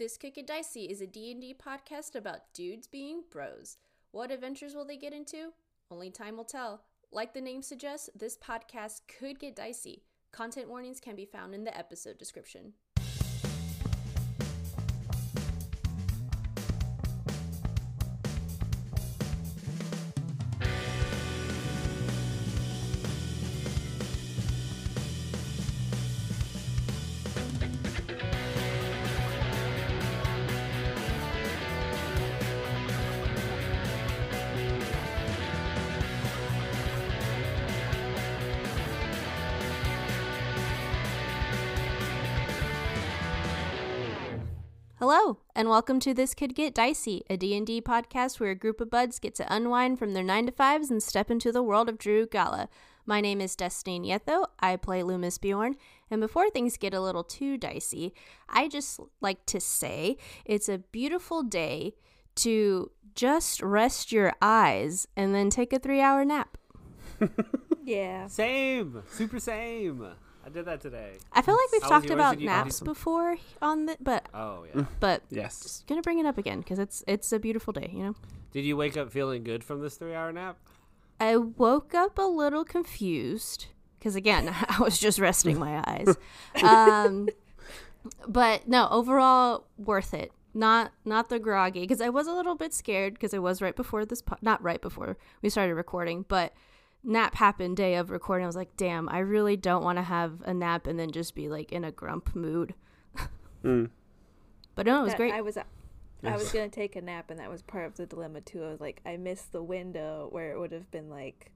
This Could Get Dicey is a D&D podcast about dudes being bros. What adventures will they get into? Only time will tell. Like the name suggests, this podcast could get dicey. Content warnings can be found in the episode description. And welcome to This Could Get Dicey, a D&D podcast where a group of buds get to unwind from their 9 to 5s and step into the world of Drew Gala. My name is Destiny Nieto. I play Loomis Bjorn, and before things get a little too dicey, I just like to say it's a beautiful day to just rest your eyes and then take a 3-hour nap. Yeah. Same, super same. I did that today. I feel like we've How talked about Did you- naps before on the but Oh yeah. but Yes. just gonna bring it up again because it's it's a beautiful day, you know. did you wake up feeling good from this three-hour nap? I woke up a little confused because again, I was just resting my eyes. Um, but no, overall worth it. Not not the groggy because I was a little bit scared because it was right before this po- not right before we started recording, but nap happened day of recording. I was like, damn, I really don't want to have a nap and then just be like in a grump mood. Mm. But no, it was That- great. I was I was gonna take a nap, and that was part of the dilemma too. I was like, I missed the window where it would have been like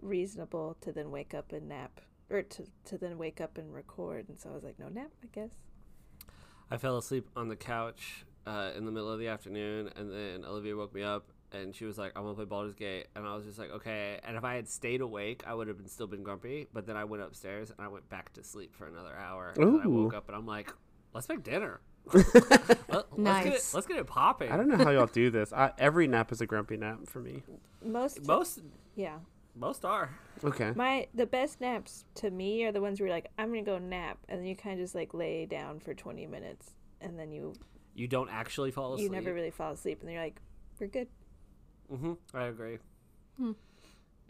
reasonable to then wake up and nap, or to to then wake up and record. And so I was like, no nap, I guess. I fell asleep on the couch uh, in the middle of the afternoon, and then Olivia woke me up, and she was like, "I'm gonna play Baldur's Gate," and I was just like, "Okay." And if I had stayed awake, I would have been still been grumpy. But then I went upstairs and I went back to sleep for another hour. And I woke up and I'm like, "Let's make dinner." Let, us get it. Nice. Let's get it popping. I don't know how y'all do this. I, every nap is a grumpy nap for me. Most Most yeah. most are. Okay. My the best naps to me are the ones where you're like, I'm gonna go nap, and then you kind of just like lay down for 20 minutes, and then you You don't actually fall asleep. you never really fall asleep, and then you're like, we're good. Mm-hmm. I agree. Hmm.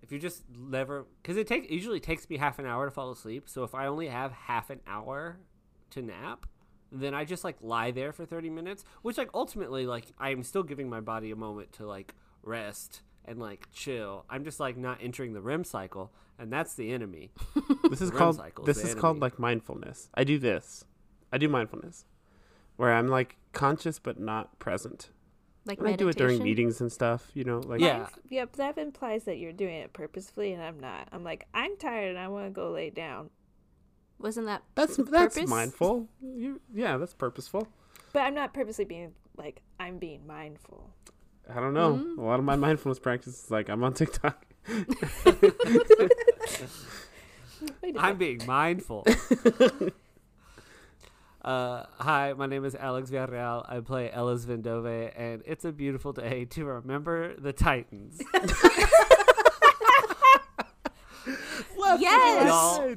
If you just never, because it takes usually takes me half an hour to fall asleep. So if I only have half an hour to nap, then I just like lie there for thirty minutes, which like ultimately like I am still giving my body a moment to like rest and like chill. I'm just like not entering the REM cycle, and that's the enemy. This is REM called cycle is this the is called like mindfulness. I do this. I do mindfulness, where I'm like conscious but not present. Like And I do it during meetings and stuff. You know, like Yeah. Mine's- yeah, that implies that you're doing it purposefully, and I'm not. I'm like, I'm tired and I want to go lay down, Wasn't that that's p- that's mindful. You, yeah, that's purposeful. but I'm not purposely being like I'm being mindful. I don't know. Mm. A lot of my mindfulness practice is like I'm on TikTok. Wait a I'm being mindful. Uh, hi, my name is Alex Villarreal. I play Ellis Vendove, and it's a beautiful day to remember the Titans. Yes! Y'all-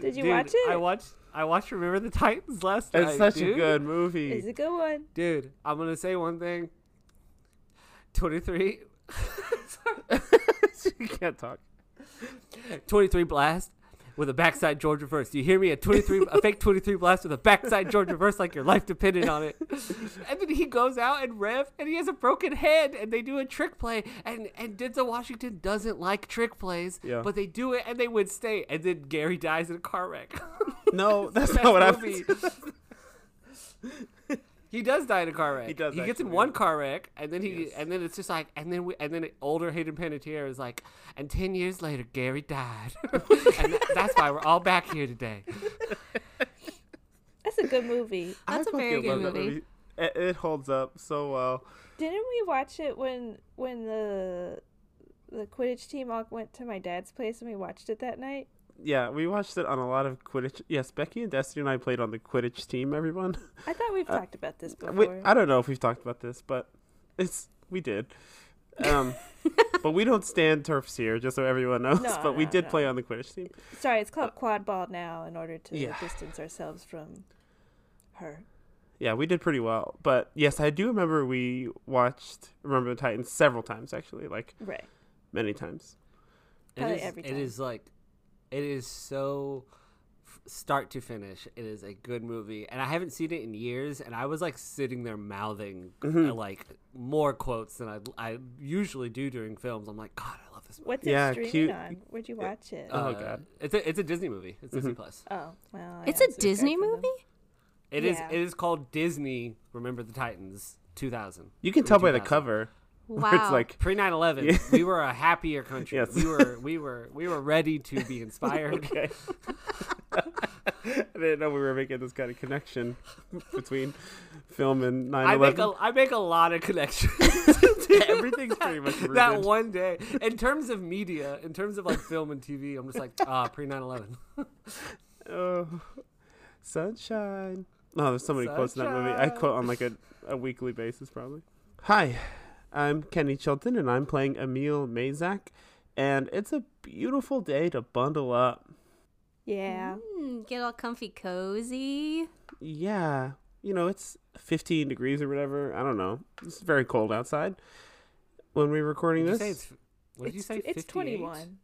Did you Dude, watch it? I watched. I watched Remember the Titans last night. It's such dude. a good movie. It's a good one. Dude, I'm gonna say one thing. Twenty-three. you can't talk. 23 blast with a backside George reverse. Do you hear me? A 23, a fake 23 blast with a backside George reverse, like your life depended on it. And then he goes out and rev, and he has a broken head, and they do a trick play, and and Denzel Washington doesn't like trick plays, Yeah. but they do it, and they win state, and then Gary dies in a car wreck. No, that's not what movie. happened. He does die in a car wreck. He does He gets in one car wreck, and then he, Yes. and then it's just like, and then we, and then older Hayden Panettiere is like, and ten years later, Gary died, and tha- that's why we're all back here today. That's a good movie. That's a very good love that movie. It, it holds up so well. Didn't we watch it when when the the Quidditch team all went to my dad's place and we watched it that night? Yeah, we watched it on a lot of Quidditch. Yes, Becky and Destiny and I played on the Quidditch team. Everyone, I thought we've Uh, talked about this before. we, I don't know if we've talked about this, but it's we did. Um, but we don't stand turfs here, just so everyone knows. No, but we did no. play on the Quidditch team. Sorry, it's called quad ball now in order to Yeah. distance ourselves from her. yeah, we did pretty well. But yes, I do remember we watched Remember the Titans several times actually, like Right. many times. It Probably is, every time. is like, it is so start to finish. It is a good movie, and I haven't seen it in years. And I was like sitting there mouthing Mm-hmm. uh, like more quotes than I I usually do during films. I'm like, God, I love this movie. What's Yeah, it streaming cute- on? Where'd you watch it? Oh, Uh, God. it's a it's a Disney movie. It's Disney Plus. oh, well. It's a Disney movie? It is Yeah. it is called Disney. Remember the Titans, 2000. You can tell by the cover. Wow. It's like Pre 9/11, Yeah. we were a happier country. Yes. We were we were we were ready to be inspired. okay. I didn't know we were making this kind of connection between film and 9 I make 11. a I make a lot of connections. Everything's pretty much rooted. that one day. In terms of media, in terms of like film and TV, I'm just like ah pre 9/11. Oh, sunshine. Oh, there's so many quotes in that movie. I quote on like a, a weekly basis, probably. Hi, I'm Kenny Chilton, and I'm playing Emil Mazak. And it's a beautiful day to bundle up. Yeah. Mm, get all comfy cozy. Yeah, you know, it's 15 degrees or whatever. I don't know. It's very cold outside when we're recording Did you this. say it's what did you say? it's 58? 21.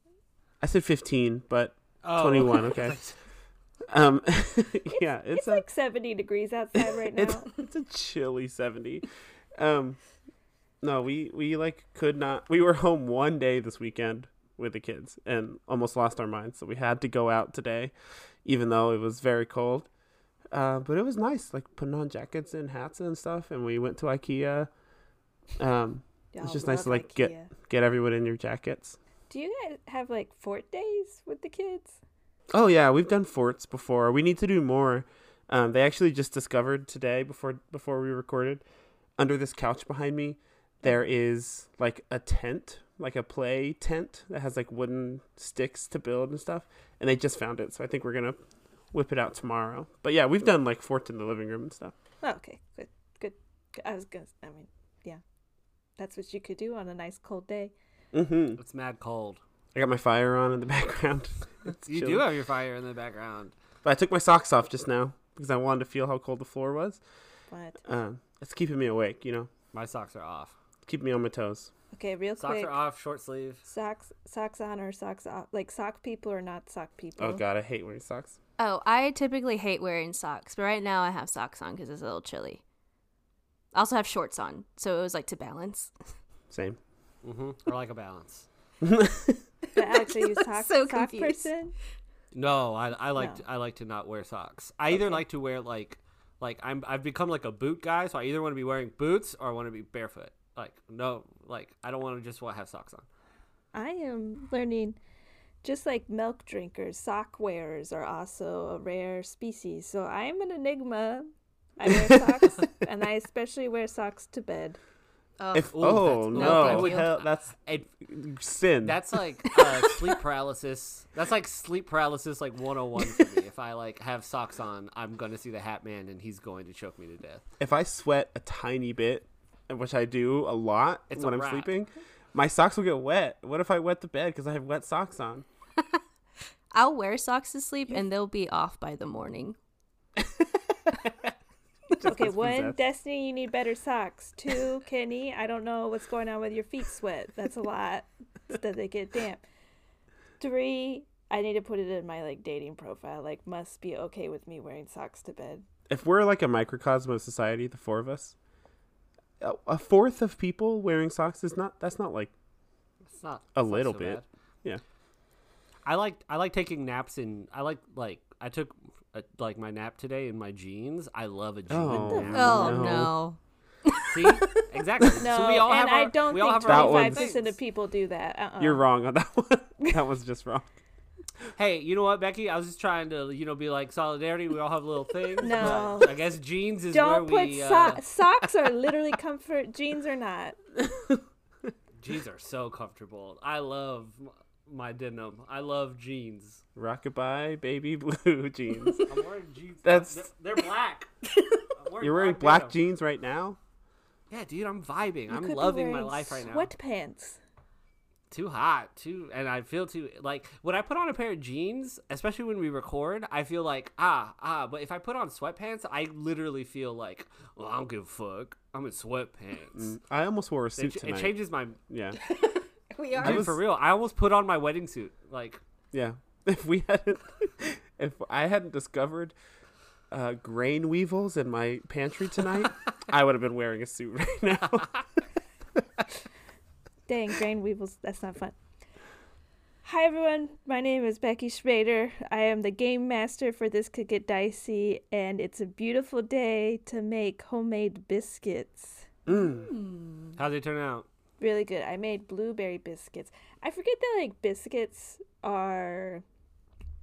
I said 15, but Oh, 21, okay. um, yeah, it's, It's, a like 70 degrees outside right now. it's it's a chilly 70 um no we we like could not we were home one day this weekend with the kids and almost lost our minds so we had to go out today even though it was very cold uh but it was nice like putting on jackets and hats and stuff and we went to ikea um Y'all just nice to, like, get- get everyone in your jackets Do you guys have like fort days with the kids? Oh yeah, we've done forts before. We need to do more. Um, they actually just discovered today before before we recorded, under this couch behind me, there is like a tent, like a play tent that has like wooden sticks to build and stuff. And they just found it, so I think we're gonna whip it out tomorrow. But yeah, we've done like forts in the living room and stuff. Oh, okay, good, good. I was gonna. I mean, yeah, that's what you could do on a nice cold day. Mm-hmm. It's mad cold. I got my fire on in the background. You chilly. do have your fire in the background. But I took my socks off just now because I wanted to feel how cold the floor was. But Um, it's keeping me awake, you know, My socks are off. Keeping me on my toes. okay, real Socks quick. Socks are off, short sleeve. Socks, socks on or socks off? Like sock people or not sock people? Oh god, I hate wearing socks. Oh, I typically hate wearing socks, but right now I have socks on because it's a little chilly. I also have shorts on, so it was like to balance. Same. Mm-hmm. Or like a balance. But Alex, are you sock, So sock person? No, I, I like No. to, I like to not wear socks. I either like to wear like like I'm I've become like a boot guy, so I either want to be wearing boots or I want to be barefoot. Like no, like I don't want to just want to have socks on. I am learning. Just like milk drinkers, sock wearers are also a rare species. So I am an enigma. I wear socks, and I especially wear socks to bed. Oh, If Ooh, oh that's- no, no, thank hell, that's It, sin. that's like uh, sleep paralysis. That's like sleep paralysis, like 101 for me. If I like have socks on, I'm gonna see the Hat Man and he's going to choke me to death. if I sweat a tiny bit, which I do a lot It's when I'm wrap. sleeping, my socks will get wet. What if I wet the bed because I have wet socks on? I'll wear socks to sleep and they'll be off by the morning. Just Okay, 'cause one, possessed. Destiny, you need better socks. Two, Kenny, I don't know what's going on with your feet sweat. That's a lot. that they get damp. Three, I need to put it in my like dating profile. Like, must be okay with me wearing socks to bed. if we're like a microcosm of society, the four of us, a, a fourth of people wearing socks is not. That's not like It's not A it's not little so bit. bad. Yeah. I like I like taking naps in. I like like I took a, like my nap today in my jeans. I love a jean Oh, nap. Oh No. no. See, exactly. No, so we all and have I our, don't we all think have our That own twenty five one's- percent of people do that. Uh-uh. you're wrong on that one. that was just wrong. Hey, you know what, Becky? I was just trying to you know be like solidarity. We all have little things. No. I guess jeans is Don't where put we. so- uh, socks are literally comfort. Jeans are not. jeans are so comfortable. I love my denim. I love jeans. Rockabye baby blue jeans. I'm wearing jeans. That's- they're, they're black. I'm You're wearing black denim. jeans right now. Yeah, dude, I'm vibing. You I'm could be loving my life right now. Sweatpants. Too hot, too, and I feel too like when I put on a pair of jeans, especially when we record, I feel like ah ah. But if I put on sweatpants, I literally feel like well, I don't give a fuck. I'm in sweatpants. I almost wore a It, suit ch- it tonight. changes my Yeah, We are. Dude, was- for real. I almost put on my wedding suit. Like yeah. If we hadn't, if I hadn't discovered uh, grain weevils in my pantry tonight, I would have been wearing a suit right now. Dang, grain weevils. That's not fun. Hi, everyone. My name is Becky Schrader. I am the game master for This Could Get Dicey, and it's a beautiful day to make homemade biscuits. Mm. how'd they turn out? Really good. I made blueberry biscuits. I forget that, like, biscuits are.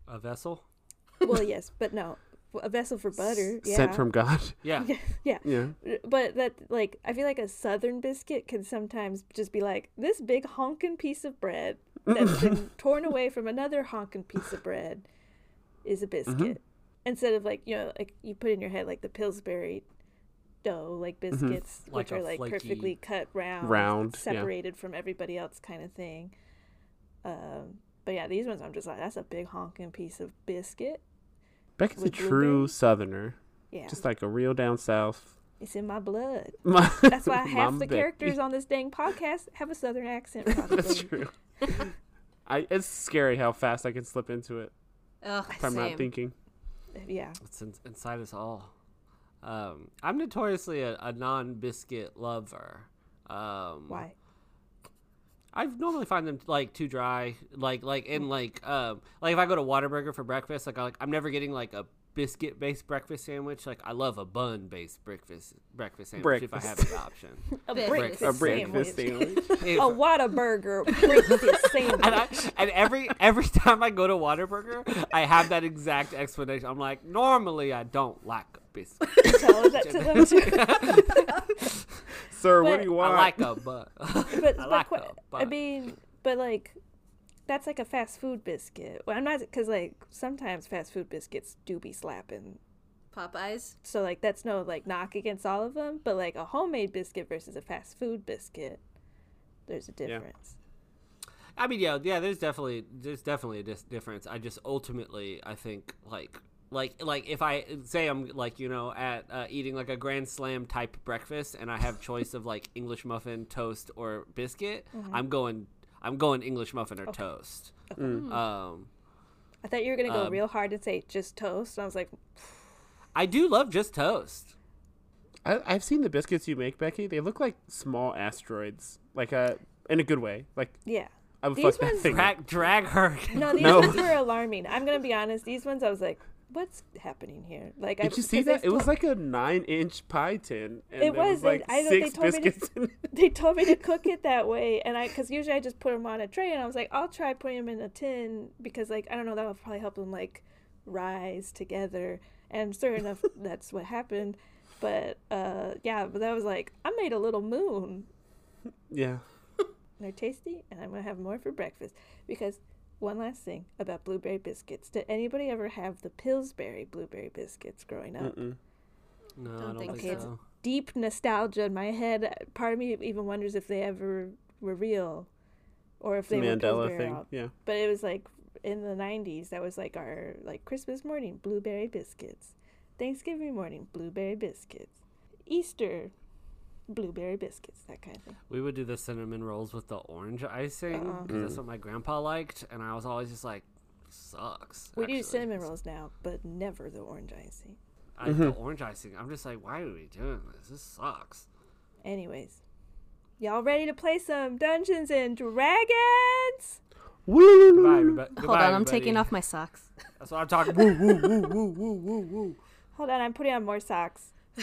A vessel? Well, yes, but no. A vessel for butter. Yeah. Sent from God. Yeah. yeah. Yeah. But that, like, I feel like a southern biscuit can sometimes just be like this big honking piece of bread that's been torn away from another honking piece of bread is a biscuit. Instead of like, you know, like you put in your head like the Pillsbury dough, like biscuits, Like which are like flaky- perfectly cut round, Round, yeah. separated from everybody else kind of thing. Um, but yeah, these ones I'm just like, that's a big honking piece of biscuit. Becky's a With true southerner, Yeah, just like a real down south. it's in my blood. That's That's why half the characters on this dang podcast have a southern accent. That's true. I, it's scary how fast I can slip into it Ugh, if I'm same. not thinking. Yeah. It's in, inside us all. Um, I'm notoriously a, a non-biscuit lover. Um, Why? I normally find them like too dry. Like like and like um like if I go to Whataburger for breakfast, like I like I'm never getting like a biscuit based breakfast sandwich. Like I love a bun based breakfast breakfast sandwich if I have the option. A Breakfast. breakfast, A breakfast sandwich. sandwich. If- A Whataburger breakfast sandwich. and, I, and every every time I go to Whataburger, I have that exact explanation. I'm like, normally I don't like a biscuit. Tell that to them too. Sir, what do you want? I want? like a bun. But, I but like qu- a I bun. mean, but like, that's like a fast food biscuit. Well, I'm not because like sometimes fast food biscuits do be slapping. Popeyes. So like that's no like knock against all of them, but like a homemade biscuit versus a fast food biscuit, there's a difference. I mean, yeah, yeah. There's definitely there's definitely a dis- difference. I just ultimately I think like like like if I say I'm like you know at uh, eating like a Grand Slam type breakfast and I have choice of like English muffin, toast, or biscuit, Mm-hmm. I'm going I'm going English muffin or toast. Mm. Um, I thought you were gonna go Um, real hard and say just toast. And I was like, I do love just toast. I, I've seen the biscuits you make, Becky. They look like small asteroids, like uh, in a good way. Like yeah. I would These fuck that ones- thing. Drag drag her. No, these No. ones were alarming. I'm gonna be honest. These ones, I was like, "What's happening here?" Like, I, Did you see that? It was like a nine-inch pie tin, and It was, was like I know they told me to- biscuits. in it. they told me to cook it that way, and I, because usually I just put them on a tray, and I was like, I'll try putting them in a tin because, like, I don't know, that'll probably help them like rise together. And sure enough, that's what happened. But uh, yeah, but that was like, I made a little moon. Yeah. They're tasty, and I'm gonna have more for breakfast. Because one last thing about blueberry biscuits: Did anybody ever have the Pillsbury blueberry biscuits growing up? Mm-mm. No, Don't I don't think think, Okay, it's- so. Deep nostalgia in my head. Part of me even wonders if they ever were real, or if The they were Mandela Pillsbury thing. out. Yeah. But it was like in the '90s. That was like our like Christmas morning blueberry biscuits, Thanksgiving morning blueberry biscuits, Easter blueberry biscuits, that kind of thing. We would do the cinnamon rolls with the orange icing Uh-uh. 'cause that's Mm. what my grandpa liked, and I was always just like, sucks. We do cinnamon rolls now, but never the orange icing. I, Mm-hmm. The orange icing. I'm just like, why are we doing this? This sucks. Anyways, y'all ready to play some Dungeons and Dragons? Woo! Goodbye, everybody. Hold Goodbye, on, I'm taking off my socks. That's what I'm talking. Woo woo woo woo woo woo woo Hold on, I'm putting on more socks.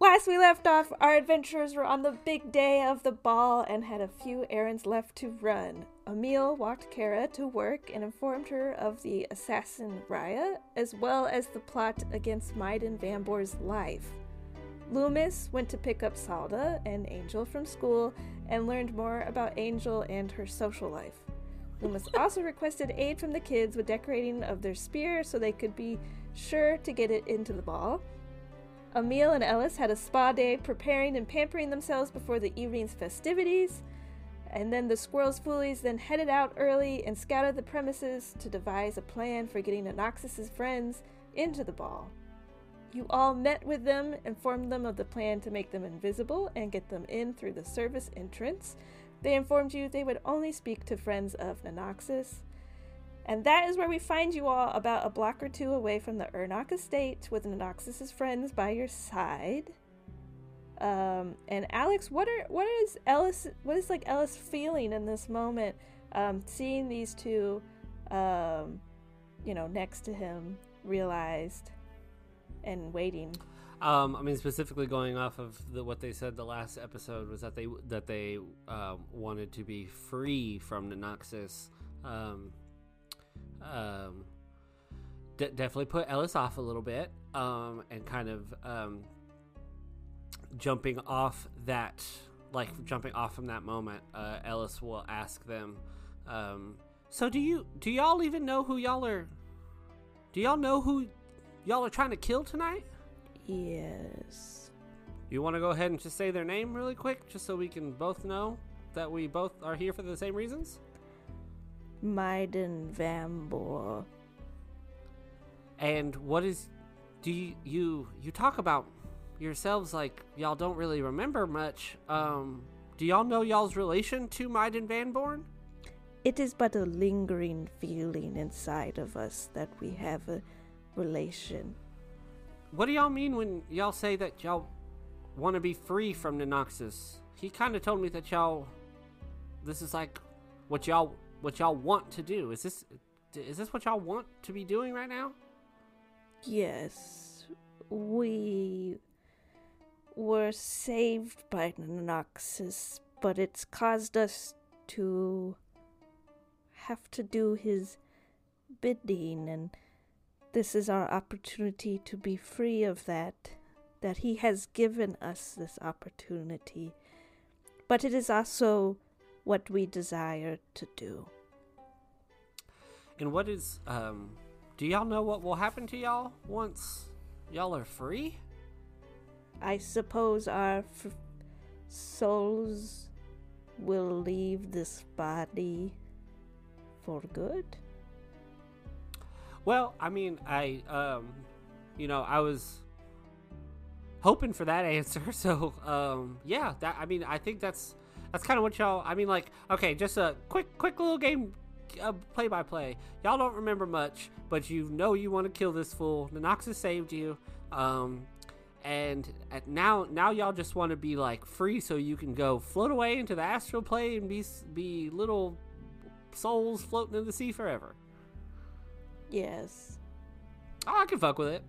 Last we left off, our adventurers were on the big day of the ball and had a few errands left to run. Emil walked Kara to work and informed her of the assassin Raya, as well as the plot against Maiden Vanbor's life. Loomis went to pick up Salda and Angel from school and learned more about Angel and her social life. Loomis also requested aid from the kids with decorating of their spear so they could be sure to get it into the ball. Emil and Ellis had a spa day preparing and pampering themselves before the evening's festivities. And then the squirrels foolies then headed out early and scouted the premises to devise a plan for getting Nanoxus's friends into the ball. You all met with them, informed them of the plan to make them invisible and get them in through the service entrance. They informed you they would only speak to friends of Nanoxus. And that is where we find you all about a block or two away from the Urnok estate with Nanoxus's friends by your side. Um, and Alex, what are what is Ellis what is like Ellis feeling in this moment? Um, seeing these two um, you know, next to him, realized and waiting. Um, I mean, specifically going off of the, what they said the last episode was that they that they um, wanted to be free from the. Um, um, de- definitely put Ellis off a little bit, um, and kind of um, jumping off that, like jumping off from that moment. Uh, Ellis will ask them, um, "So do you do y'all even know who y'all are? Do y'all know who y'all are trying to kill tonight?" Yes. You want to go ahead and just say their name really quick, just so we can both know that we both are here for the same reasons? Maiden Vambor. And what is. Do you. You, you talk about yourselves like y'all don't really remember much. Um, do y'all know y'all's relation to Maiden Van Born? It is but a lingering feeling inside of us that we have a relation. What do y'all mean when y'all say that y'all want to be free from Nanoxus? He kind of told me that y'all. This is like what y'all what y'all want to do. Is this is this what y'all want to be doing right now? Yes, we were saved by Noxus, but it's caused us to have to do his bidding, and this is our opportunity to be free of that. That he has given us this opportunity, but it is also what we desire to do. And what is um do y'all know what will happen to y'all once y'all are free? I suppose our f- souls will leave this body for good. Well, I mean, I um you know, I was hoping for that answer. So, um yeah, that I mean, I think that's that's kind of what y'all I mean like okay, just a quick quick little game uh, play by play. Y'all don't remember much, but you know you want to kill this fool. Nanoxus saved you. Um and at now now y'all just want to be like free so you can go float away into the astral plane and be be little souls floating in the sea forever. Yes. Oh, I can fuck with it.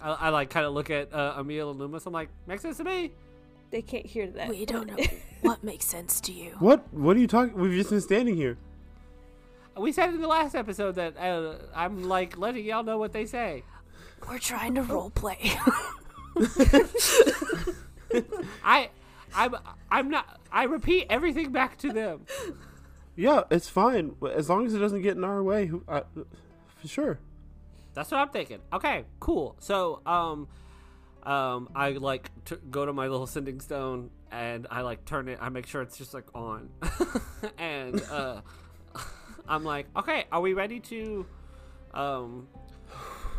I, I like kind of look at uh, Emil and Loomis. I'm like, makes sense to me. They can't hear that. We don't know what makes sense to you. What? What are you talking? We've just been standing here. We said in the last episode that uh, I'm like letting y'all know what they say. We're trying to role play. I, I'm, I'm not. I repeat everything back to them. Yeah, it's fine as long as it doesn't get in our way. who- I, for sure. That's what I'm thinking. Okay, cool. So, um, um, I like to go to my little sending stone and I like turn it. I make sure it's just like on, and uh, I'm like, okay, are we ready to? Um,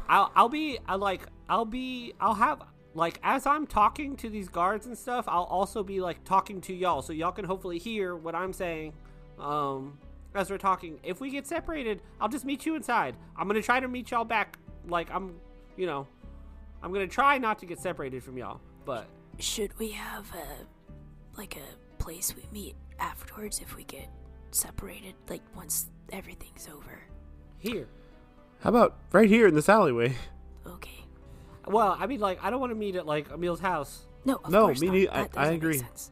I'll I'll be I like I'll be I'll have like as I'm talking to these guards and stuff. I'll also be like talking to y'all, so y'all can hopefully hear what I'm saying. Um, as we're talking. If we get separated, I'll just meet you inside. I'm gonna try to meet y'all back. Like I'm, you know, I'm gonna try not to get separated from y'all. But Should we have a like a place we meet afterwards if we get separated? Like once everything's over. here, How about right here in this alleyway? Okay. well, I mean, like I don't want to meet at like Emil's house. No, of No, course me not. nei- I- That I doesn't agree. sense.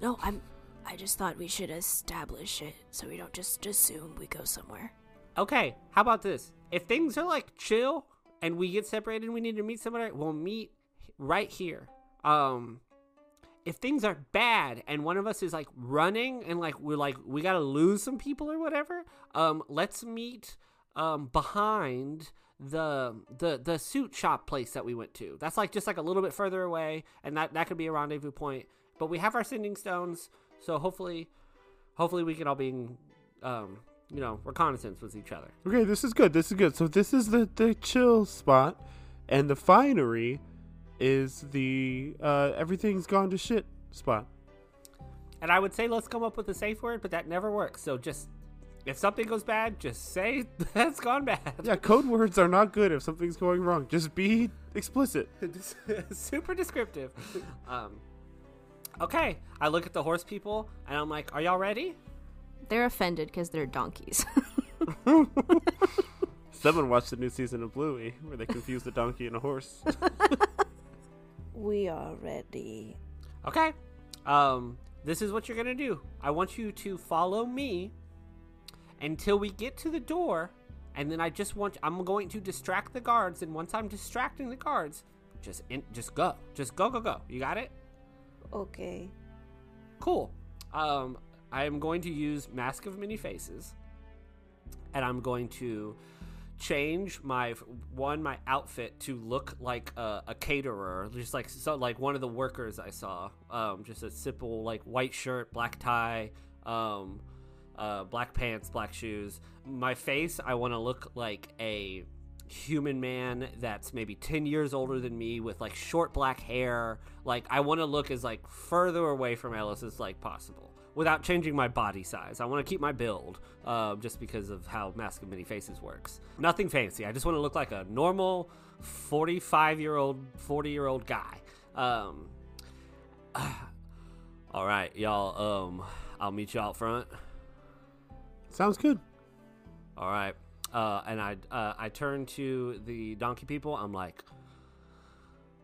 No, I'm. I just thought we should establish it so we don't just assume we go somewhere. Okay, how about this? If things are like chill and we get separated and we need to meet somewhere. we'll meet right here. Um if things are bad and one of us is like running and like we're like we got to lose some people or whatever, um let's meet um behind the the the suit shop place that we went to. That's like just like a little bit further away and that that could be a rendezvous point. But we have our sending stones, so hopefully hopefully we can all be in, um, you know, reconnaissance with each other. Okay, this is good. This is good. So this is the the chill spot, and the finery is the uh, everything's gone to shit spot. And I would say let's come up with a safe word, but that never works. So just if something goes bad, just say that's gone bad. Yeah, code words are not good if something's going wrong. Just be explicit. Super descriptive. Um, okay, I look at the horse people and I'm like, "Are y'all ready?" They're offended because they're donkeys. Someone watched the new season of Bluey where they confused a donkey and a horse. We are ready. Okay. Um, this is what you're gonna do. I want you to follow me until we get to the door, and then I just want I'm going to distract the guards. And once I'm distracting the guards, just in, just go, just go, go, go. You got it? Okay. Cool. Um, I am going to use Mask of Many Faces, and I'm going to change my one my outfit to look like a, a caterer, just like so like one of the workers I saw. Um, just a simple like white shirt, black tie, um, uh, black pants, black shoes. My face, I want to look like a human man that's maybe 10 years older than me with like short black hair like i want to look as like further away from ellis as like possible without changing my body size i want to keep my build uh, just because of how mask of many faces works nothing fancy i just want to look like a normal 45 year old 40 year old guy um, all right y'all um i'll meet you out front Sounds good. all right. Uh, and I uh, I turn to the donkey people. I'm like,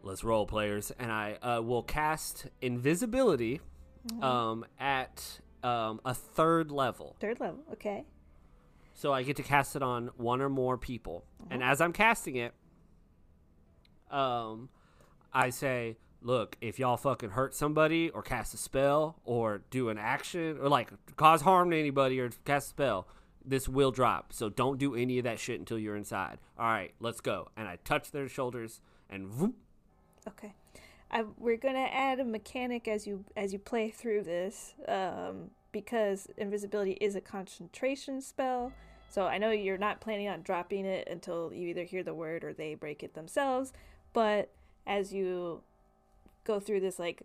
let's roll, players. And I uh, will cast invisibility um, at um, a third level. Third level. Okay. So I get to cast it on one or more people. And as I'm casting it, um, I say, look, if y'all fucking hurt somebody or cast a spell or do an action or like cause harm to anybody or cast a spell, this will drop. So don't do any of that shit until you're inside. All right, let's go. And I touch their shoulders and whoop. Okay. I, we're gonna add a mechanic as you as you play through this, um, because invisibility is a concentration spell. So I know you're not planning on dropping it until you either hear the word or they break it themselves. But as you go through this, like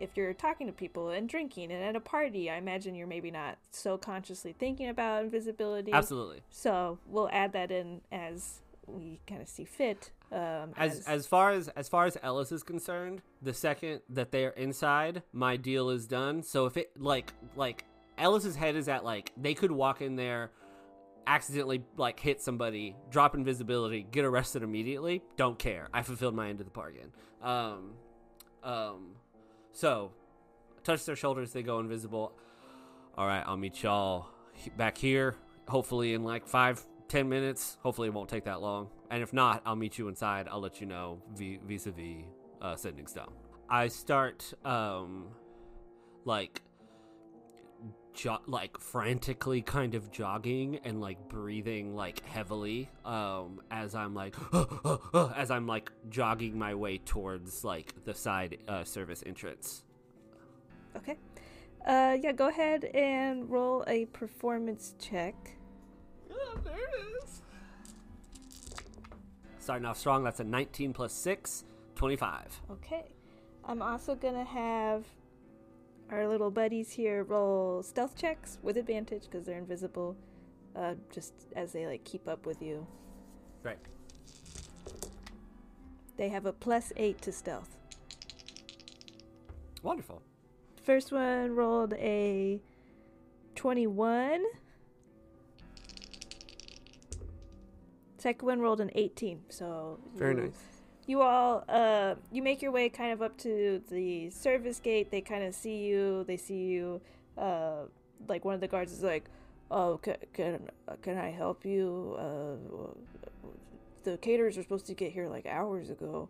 if you're talking to people and drinking and at a party, I imagine you're maybe not so consciously thinking about invisibility. Absolutely. So we'll add that in as we kind of see fit. Um, As as far as as far as Ellis is concerned, the second that they're inside, my deal is done. So if it like like Ellis's head is at like they could walk in there accidentally like hit somebody, drop invisibility, get arrested immediately. Don't care. I fulfilled my end of the bargain. Um, um, so touch their shoulders, they go invisible. All right, I'll meet y'all back here. Hopefully in like five, ten minutes. Hopefully it won't take that long. And if not, I'll meet you inside. I'll let you know vis a vis uh, sending stone. I start um, like jo- like frantically kind of jogging and like breathing like heavily um as i'm like as i'm like jogging my way towards like the side uh, service entrance Okay. Uh, yeah, go ahead and roll a performance check. there it is starting off strong that's a 19 plus 6 25 Okay. I'm also gonna have our little buddies here roll stealth checks with advantage because they're invisible, uh, just as they like keep up with you. great They have a plus eight to stealth. wonderful First one rolled a 21. Second one rolled an 18. So Very you- nice. You all, uh, you make your way kind of up to the service gate. They kind of see you. They see you. Uh, like one of the guards is like, "Oh, can can, can I help you? Uh, the caterers are supposed to get here like hours ago."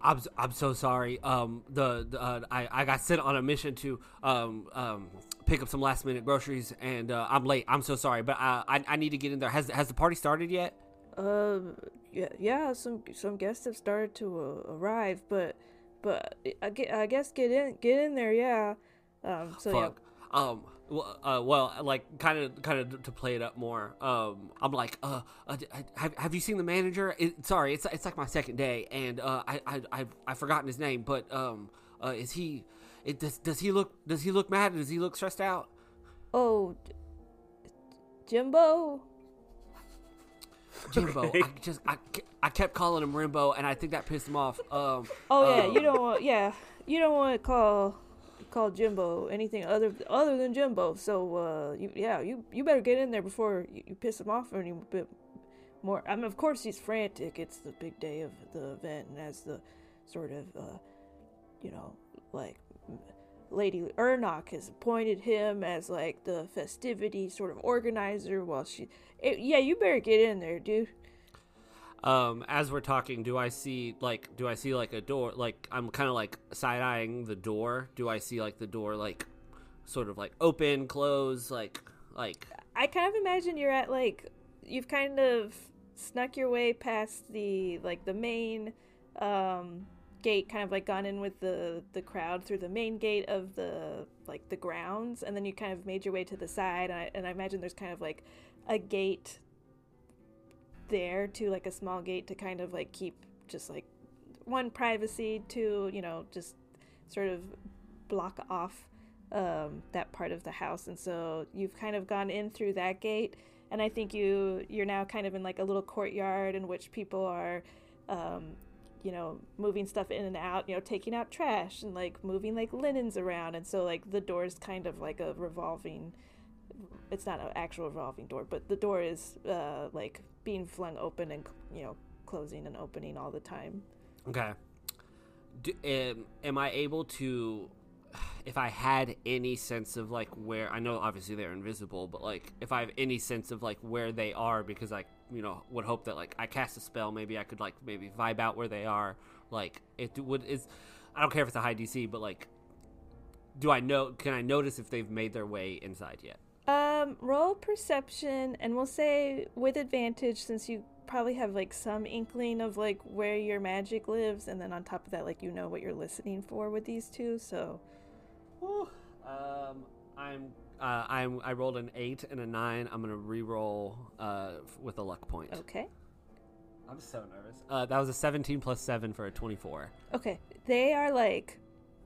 I'm, s- I'm so sorry. Um, the, the uh, I, I got sent on a mission to um, um, pick up some last minute groceries, and uh, I'm late. I'm so sorry, but uh, I, I need to get in there. Has has the party started yet? Um, yeah, yeah. Some some guests have started to uh, arrive, but but I, I guess get in get in there, yeah. Um, so yeah, um, well, uh, well, like kind of, kind of to play it up more. Um, I'm like, uh, uh have, have you seen the manager? It, sorry, it's it's like my second day, and uh, I I I've, I've forgotten his name, but um, uh, is he? It does does he look does he look mad? Does he look stressed out? Oh, Jimbo. Jimbo, Okay. I just I, I kept calling him Rimbo, and I think that pissed him off. Um, Oh yeah, um, you don't want yeah, you don't want to call call Jimbo anything other other than Jimbo. So uh, you yeah, you you better get in there before you, you piss him off any bit more. I mean, of course he's frantic. It's the big day of the event, and as the sort of uh, you know like Lady Ernock has appointed him as like the festivity sort of organizer. While she, eh, yeah, you better get in there, dude. um, as we're talking, do I see like do I see like a door? Like I'm kind of like side eyeing the door. Do I see like the door like sort of like open, close, like like I kind of imagine you're at like you've kind of snuck your way past the like the main um gate kind of like gone in with the the crowd through the main gate of the like the grounds and then you kind of made your way to the side and I, and I imagine there's kind of like a gate there to like a small gate to kind of like keep just like one privacy to you know just sort of block off um, that part of the house. And so you've kind of gone in through that gate and i think you you're now kind of in like a little courtyard in which people are um, you know moving stuff in and out you know taking out trash and like moving like linens around and so like the door is kind of like a revolving it's not an actual revolving door but the door is uh, like being flung open and you know closing and opening all the time okay. Do, am, am I able to, if I had any sense of like where I know obviously they're invisible, but like if I have any sense of like where they are, because I you know would hope that like I cast a spell, maybe I could like maybe vibe out where they are. Like it would is, I don't care if it's a high DC, but like, do I know? Can I notice if they've made their way inside yet? Um, roll perception, and we'll say with advantage since you probably have like some inkling of like where your magic lives, and then on top of that, like you know what you're listening for with these two. So, Um, I'm uh, I'm I rolled an eight and a nine. I'm gonna re-roll uh f- with a luck point. okay, I'm so nervous. Uh, that was a 17 plus seven for a 24. okay, they are like,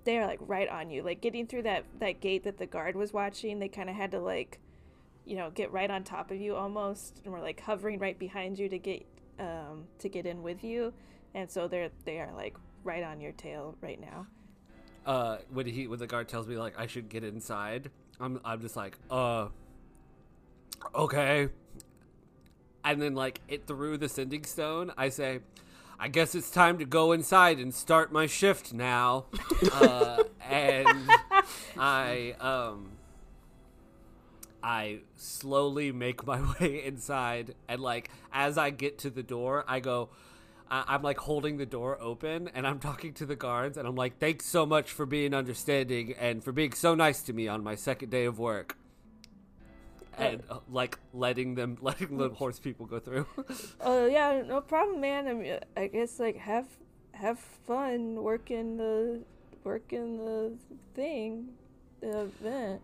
they are like right on you, like getting through that that gate that the guard was watching. They kind of had to like, you know, get right on top of you almost, and were like hovering right behind you to get um to get in with you, and so they're they are like right on your tail right now. Uh, when he when the guard tells me like I should get inside, I'm I'm just like uh, okay. And then like it through the sending stone, I say, I guess it's time to go inside and start my shift now. uh, and I um. I slowly make my way inside, and like as I get to the door, I go. I- I'm like holding the door open, and I'm talking to the guards, and I'm like, "Thanks so much for being understanding and for being so nice to me on my second day of work." And uh, like letting them, letting the horse people go through. Oh yeah, no problem, man. I mean, I guess like have have fun working the working the thing, the event.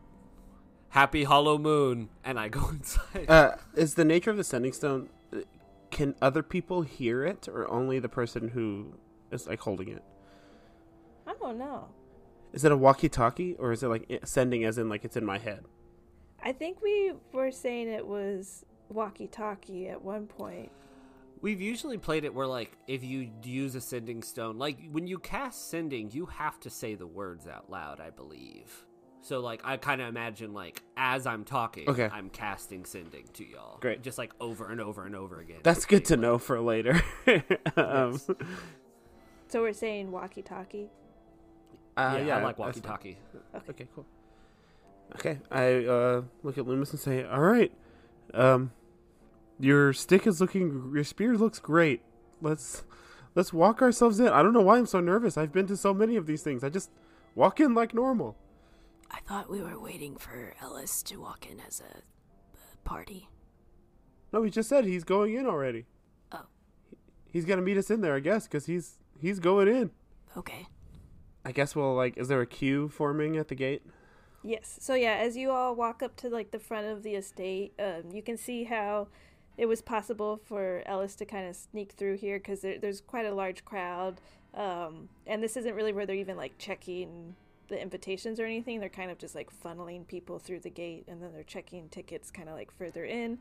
Happy Hallowmoon, and I go inside. Uh, is the nature of the sending stone? Can other people hear it, or only the person who is like holding it? I don't know. Is it a walkie-talkie, or is it like sending, as in like it's in my head? I think we were saying it was walkie-talkie at one point. We've usually played it where like if you use a sending stone, like when you cast sending, you have to say the words out loud, I believe. So like I kind of imagine like as I'm talking, Okay. I'm casting sending to y'all. Great. Just like over and over and over again. That's good to know for later. um, Yes. So we're saying walkie-talkie. uh, yeah, yeah, I like walkie-talkie. Okay, cool. Okay, I uh, look at Loomis and say, "All right, um, your stick is looking, your spear looks great. Let's let's walk ourselves in. I don't know why I'm so nervous. I've been to so many of these things. I just walk in like normal. I thought we were waiting for Ellis to walk in as a, a party. No, he just said he's going in already. Oh. He's gonna meet us in there, I guess, because he's he's going in. Okay. I guess we'll like. Is there a queue forming at the gate? Yes. So yeah, as you all walk up to like the front of the estate, um, you can see how it was possible for Ellis to kind of sneak through here because there, there's quite a large crowd, um, and this isn't really where they're even like checking the invitations or anything. They're kind of just like funneling people through the gate, and then they're checking tickets kind of like further in.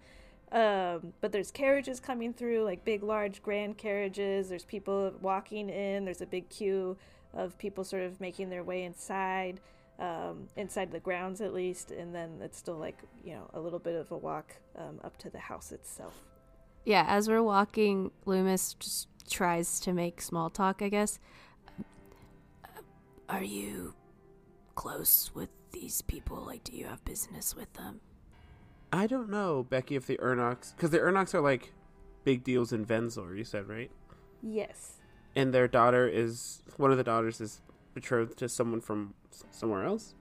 Um, but there's carriages coming through, like big, large, grand carriages. There's people walking in. There's a big queue of people sort of making their way inside um, inside the grounds at least, and then it's still like you know a little bit of a walk um, up to the house itself. Yeah, as we're walking, Loomis just tries to make small talk. I guess. Are you close with these people? Like, do you have business with them? I don't know, Becky, if the Ernoks, because the Ernoks are like big deals in Venzor. You said right, Yes. and their daughter is one of the daughters is betrothed to someone from somewhere else.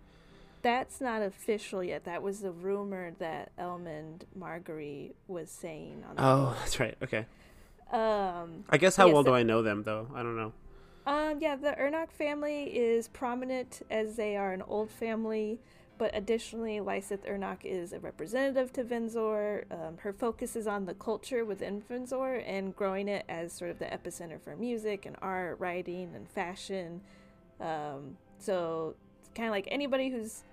That's not official yet. That was the rumor that Elmond Marguerite was saying on the Oh, that's right. Okay. Um, I guess how Yes, well do I know them though? I don't know. Um, yeah, the Ernok family is prominent as they are an old family, but additionally, Lysith Ernok is a representative to Venzor. Um, her focus is on the culture within Venzor and growing it as sort of the epicenter for music and art, writing, and fashion. Um, so, kind of like anybody who's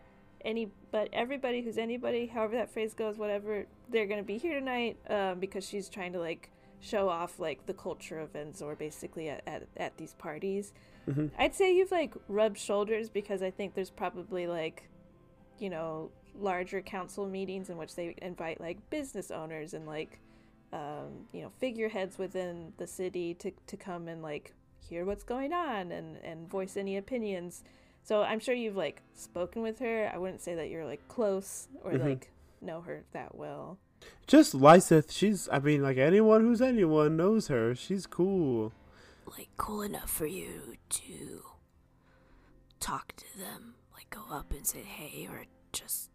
any, but everybody who's anybody, however that phrase goes, whatever, they're going to be here tonight um, because she's trying to like show off like the culture of Venzor basically at, at, at these parties. hmm I'd say you've like rubbed shoulders because I think there's probably like, you know, larger council meetings in which they invite like business owners and like, um, you know, figureheads within the city to, to come and like hear what's going on and, and voice any opinions. So I'm sure you've like spoken with her. I wouldn't say that you're like close or Mhm. like know her that well. Just Lysith, she's. I mean, like anyone who's anyone knows her. She's cool. Like, cool enough for you to talk to them? Like, go up and say hey, or just.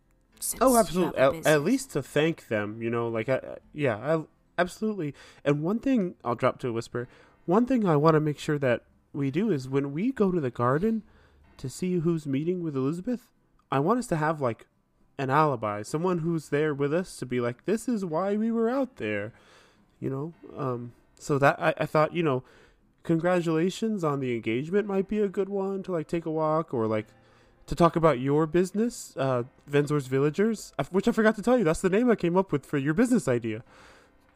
Oh, absolutely. At, at least to thank them, you know, like, I, I- yeah, I, absolutely. And one thing I'll drop to a whisper. One thing I want to make sure that we do is when we go to the garden to see who's meeting with Elizabeth, I want us to have like an alibi, someone who's there with us to be like, this is why we were out there, you know. Um, so that I, I thought, you know, congratulations on the engagement might be a good one to like take a walk or like to talk about your business, uh, Venzor's Villagers, which I forgot to tell you. That's the name I came up with for your business idea,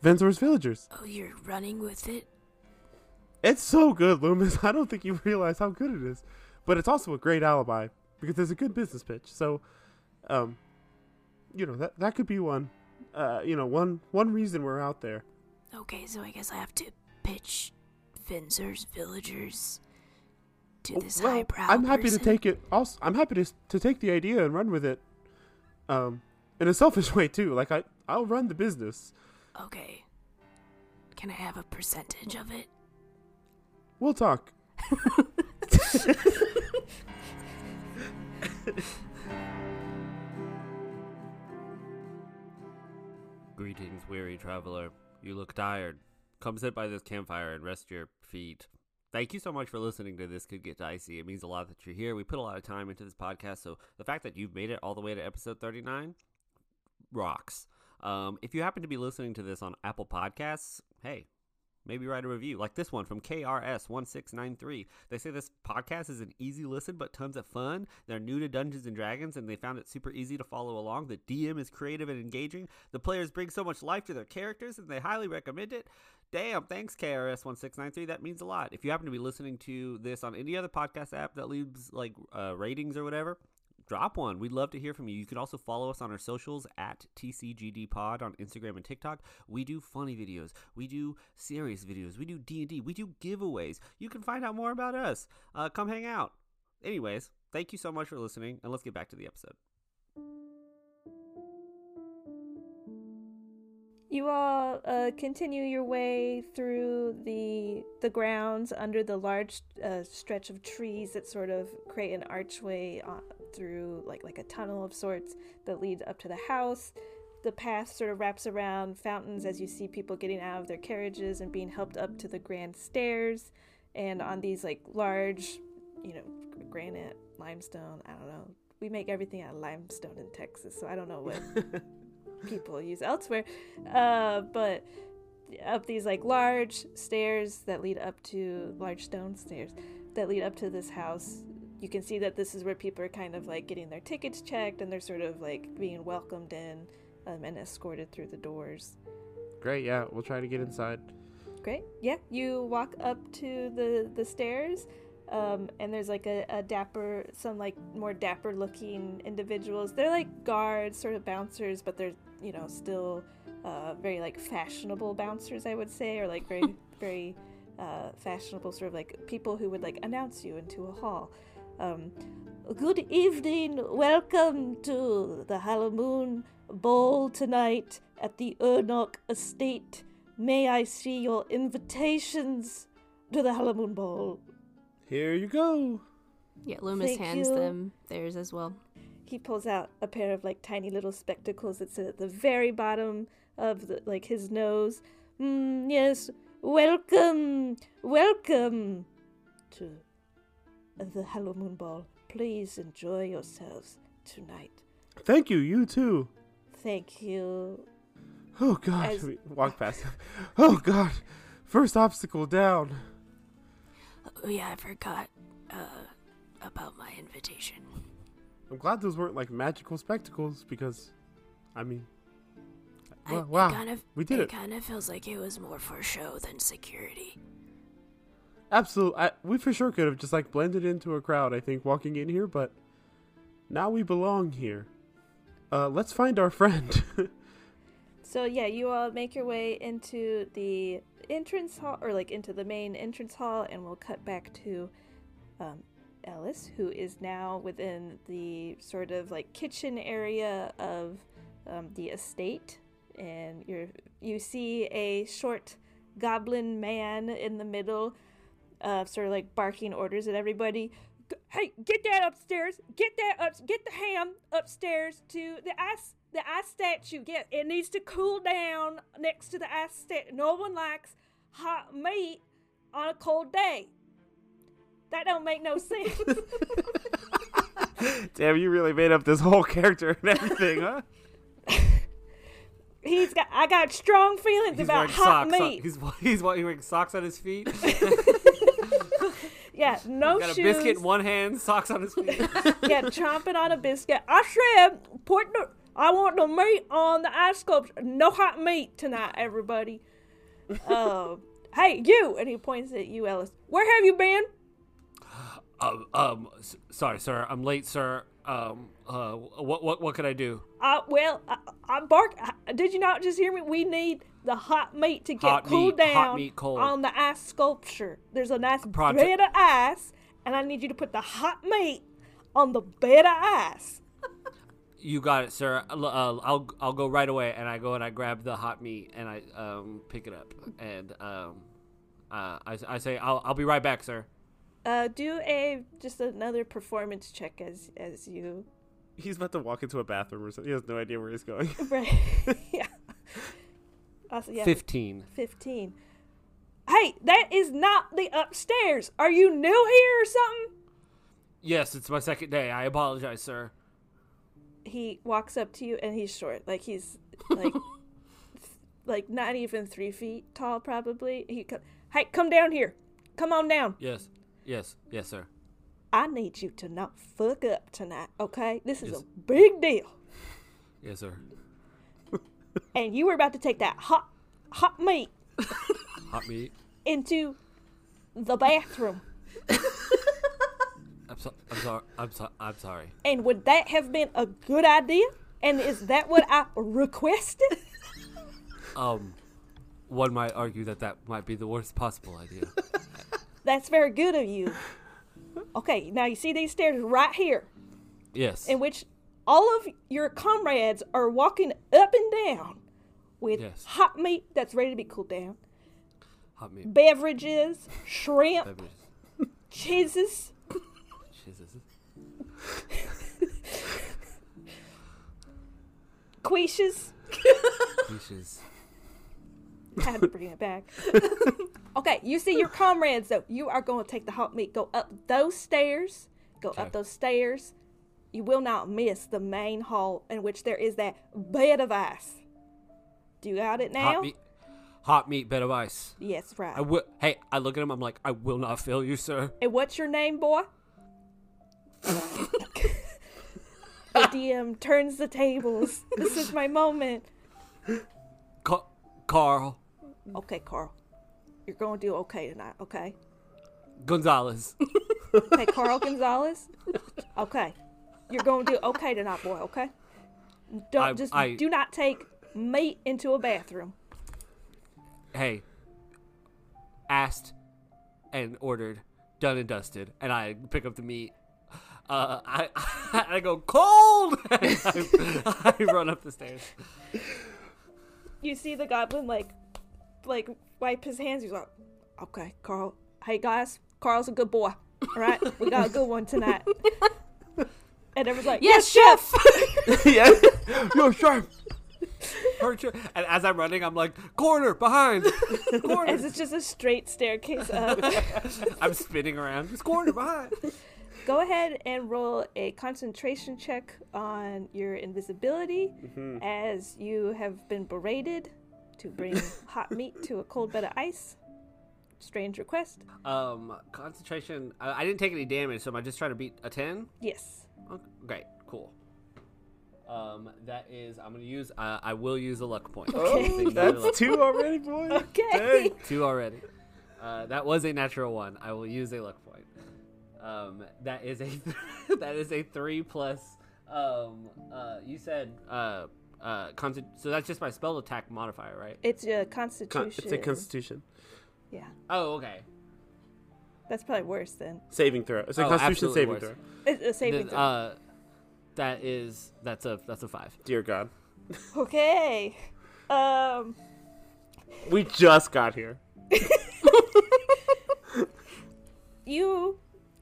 Venzor's Villagers. Oh, you're running with it? It's so good, Loomis. I don't think you realize how good it is, but it's also a great alibi because there's a good business pitch. So, um, you know that that could be one, uh, you know one one reason we're out there. Okay, so I guess I have to pitch Venzor's villagers to Oh, this well, highbrow I'm happy person. to take it. Also, I'm happy to to take the idea and run with it, um, in a selfish way too. Like I I'll run the business. Okay. Can I have a percentage of it? We'll talk. Greetings, weary traveler. You look tired. Come sit by this campfire and rest your feet. Thank you so much for listening to This Could Get Dicey. It means a lot that you're here. We put a lot of time into this podcast, so the fact that you've made it all the way to episode 39 rocks. Um, if you happen to be listening to this on Apple Podcasts, hey, maybe write a review like this one from KRS1693. They say this podcast is an easy listen but tons of fun. They're new to Dungeons and Dragons and they found it super easy to follow along. The DM is creative and engaging. The players bring so much life to their characters and they highly recommend it. Damn, thanks KRS1693. That means a lot. If you happen to be listening to this on any other podcast app that leaves like uh, ratings or whatever, drop one. We'd love to hear from you. You can also follow us on our socials at TCGDPod on Instagram and TikTok. We do funny videos. We do serious videos. We do D&D. We do giveaways. You can find out more about us. Uh, come hang out. Anyways, thank you so much for listening, and let's get back to the episode. You all uh, continue your way through the the grounds under the large uh, stretch of trees that sort of create an archway through like like a tunnel of sorts that leads up to the house. The path sort of wraps around fountains as you see people getting out of their carriages and being helped up to the grand stairs, and on these like large, you know, granite, limestone, I don't know, we make everything out of limestone in Texas, so I don't know what people use elsewhere. Uh, but up these like large stairs that lead up to large stone stairs that lead up to this house. You can see that this is where people are kind of like getting their tickets checked and they're sort of like being welcomed in um, and escorted through the doors. Great, yeah, we'll try to get inside. Great. Yeah, you walk up to the the stairs, um, and there's like a, a dapper, some like more dapper looking individuals. They're like guards, sort of bouncers, but they're you know still uh, very like fashionable bouncers, I would say, or like very very uh, fashionable sort of like people who would like announce you into a hall. Um, Good evening. Welcome to the Hallowmoon Ball tonight at the Ernok Estate. May I see your invitations to the Hallowmoon Ball? Here you go. Yeah, Loomis Thank hands you. them theirs as well. He pulls out a pair of like tiny little spectacles that sit at the very bottom of the, like his nose. Mm, yes, welcome, welcome to the Hallowmoon Ball. Please enjoy yourselves tonight. Thank you, you too. Thank you. Oh god, As- we walk past him. Oh god, first obstacle down. Oh yeah, I forgot uh, about my invitation. I'm glad those weren't like magical spectacles because, I mean, I, wow, it kind of we did it it. kind of feels like it was more for show than security. Absolutely, I, we for sure could have just like blended into a crowd. I think walking in here, but now we belong here. Uh, let's find our friend. So yeah, you all make your way into the entrance hall, or like into the main entrance hall, and we'll cut back to um, Ellis, who is now within the sort of like kitchen area of um, the estate, and you you see a short goblin man in the middle, uh, sort of like barking orders at everybody. Hey, get that upstairs! Get that up! Get the ham upstairs to the ice the ice statue. Get it needs to cool down next to the ice statue. No one likes hot meat on a cold day. That don't make no sense. Damn, you really made up this whole character and everything, huh? He's got I got strong feelings He's about hot socks. On, meat. he's he's wearing socks on his feet. Yeah, no Got a shoes. biscuit in one hand, socks on his feet. yeah, chomping on a biscuit. I said, put the, I want the meat on the ice sculpture. No hot meat tonight, everybody. Uh, hey, you! And he points at you, Ellis. Where have you been? um, um, s- sorry, sir. I'm late, sir. Um, uh, what what what could I do? Uh, well, I, I bark. I, did you not just hear me? We need the hot meat to get Hot cooled meat, hot down meat cold. on the ice sculpture. There's a nice Project- bed of ice, and I need you to put the hot meat on the bed of ice. You got it, sir. I'll, uh, I'll I'll go right away, and I go and I grab the hot meat and I um pick it up, and um, uh, I, I say I'll I'll be right back, sir. Uh, do a just another performance check as as you He's about to walk into a bathroom or something. He has no idea where he's going. right yeah. Yeah, Fifteen. fifteen. Hey, that is not the upstairs. Are you new here or something? Yes, it's my second day. I apologize, sir. He walks up to you and he's short, like he's like like not even three feet tall, probably. He co- hey, come down here. Come on down. Yes, yes, yes, sir. I need you to not fuck up tonight, okay? This is Yes. a big deal. Yes, sir. And you were about to take that hot hot meat Hot meat. into the bathroom. I'm, so, I'm sorry. I'm, so, I'm sorry. And would that have been a good idea? And is that what I requested? Um, one might argue that that might be the worst possible idea. That's very good of you. Okay, now you see these stairs right here, Yes. in which all of your comrades are walking up and down with Yes. hot meat that's ready to be cooled down, Hot meat. beverages, shrimp, Beverages. cheeses, Jesus. quiches. Dishes. I had to bring it back. okay, you see your comrades though. You are going to take the hot meat, go up those stairs, go Okay. up those stairs, you will not miss the main hall in which there is that bed of ice. Do you got it now? Hot meat, hot meat, bed of ice. Yes, right. I will. Hey, I look at him. I'm like, I will not fail you, sir. and what's your name, boy? the DM turns the tables. This is my moment. Ca- Carl Okay, Carl. You're going to do okay tonight, okay? Gonzalez. Okay, Carl Gonzalez. Okay, you're going to do okay tonight, boy. Okay. Don't I- just I- do not take meat into a bathroom. hey, asked and ordered, done and dusted, and I pick up the meat. Uh, I I go cold. I, I run up the stairs. You see the goblin like, like wipe his hands. He's like, okay, Carl. Hey guys, Carl's a good boy. All right, we got a good one tonight. And everyone's like, Yes, chef. yeah. Yo, sharp. Hurt you- And as I'm running, I'm like corner behind, corner. As it's just a straight staircase up. I'm spinning around. It's corner behind. Go ahead and roll a concentration check on your invisibility as you have been berated to bring hot meat to a cold bed of ice. Strange request. Um, concentration. I, I didn't take any damage, so am I just trying to beat a ten? Yes. Okay, great, cool. Um, that is. I'm gonna use. Uh, I will use a luck point. Okay. It's another luck That's two already, boy. Okay. Two already. Uh, that was a natural one. I will use a luck point. Um, that is a that is a three plus. Um, uh, you said uh, uh, concent- so that's just my spell attack modifier, right? It's a Con- constitution. it's a constitution yeah. Oh, okay. That's probably worse than saving throw. It's a Oh, constitution saving worse. throw. it's a saving Then, throw. uh, that is that's a that's a five. Dear God, okay. Um. we just got here. you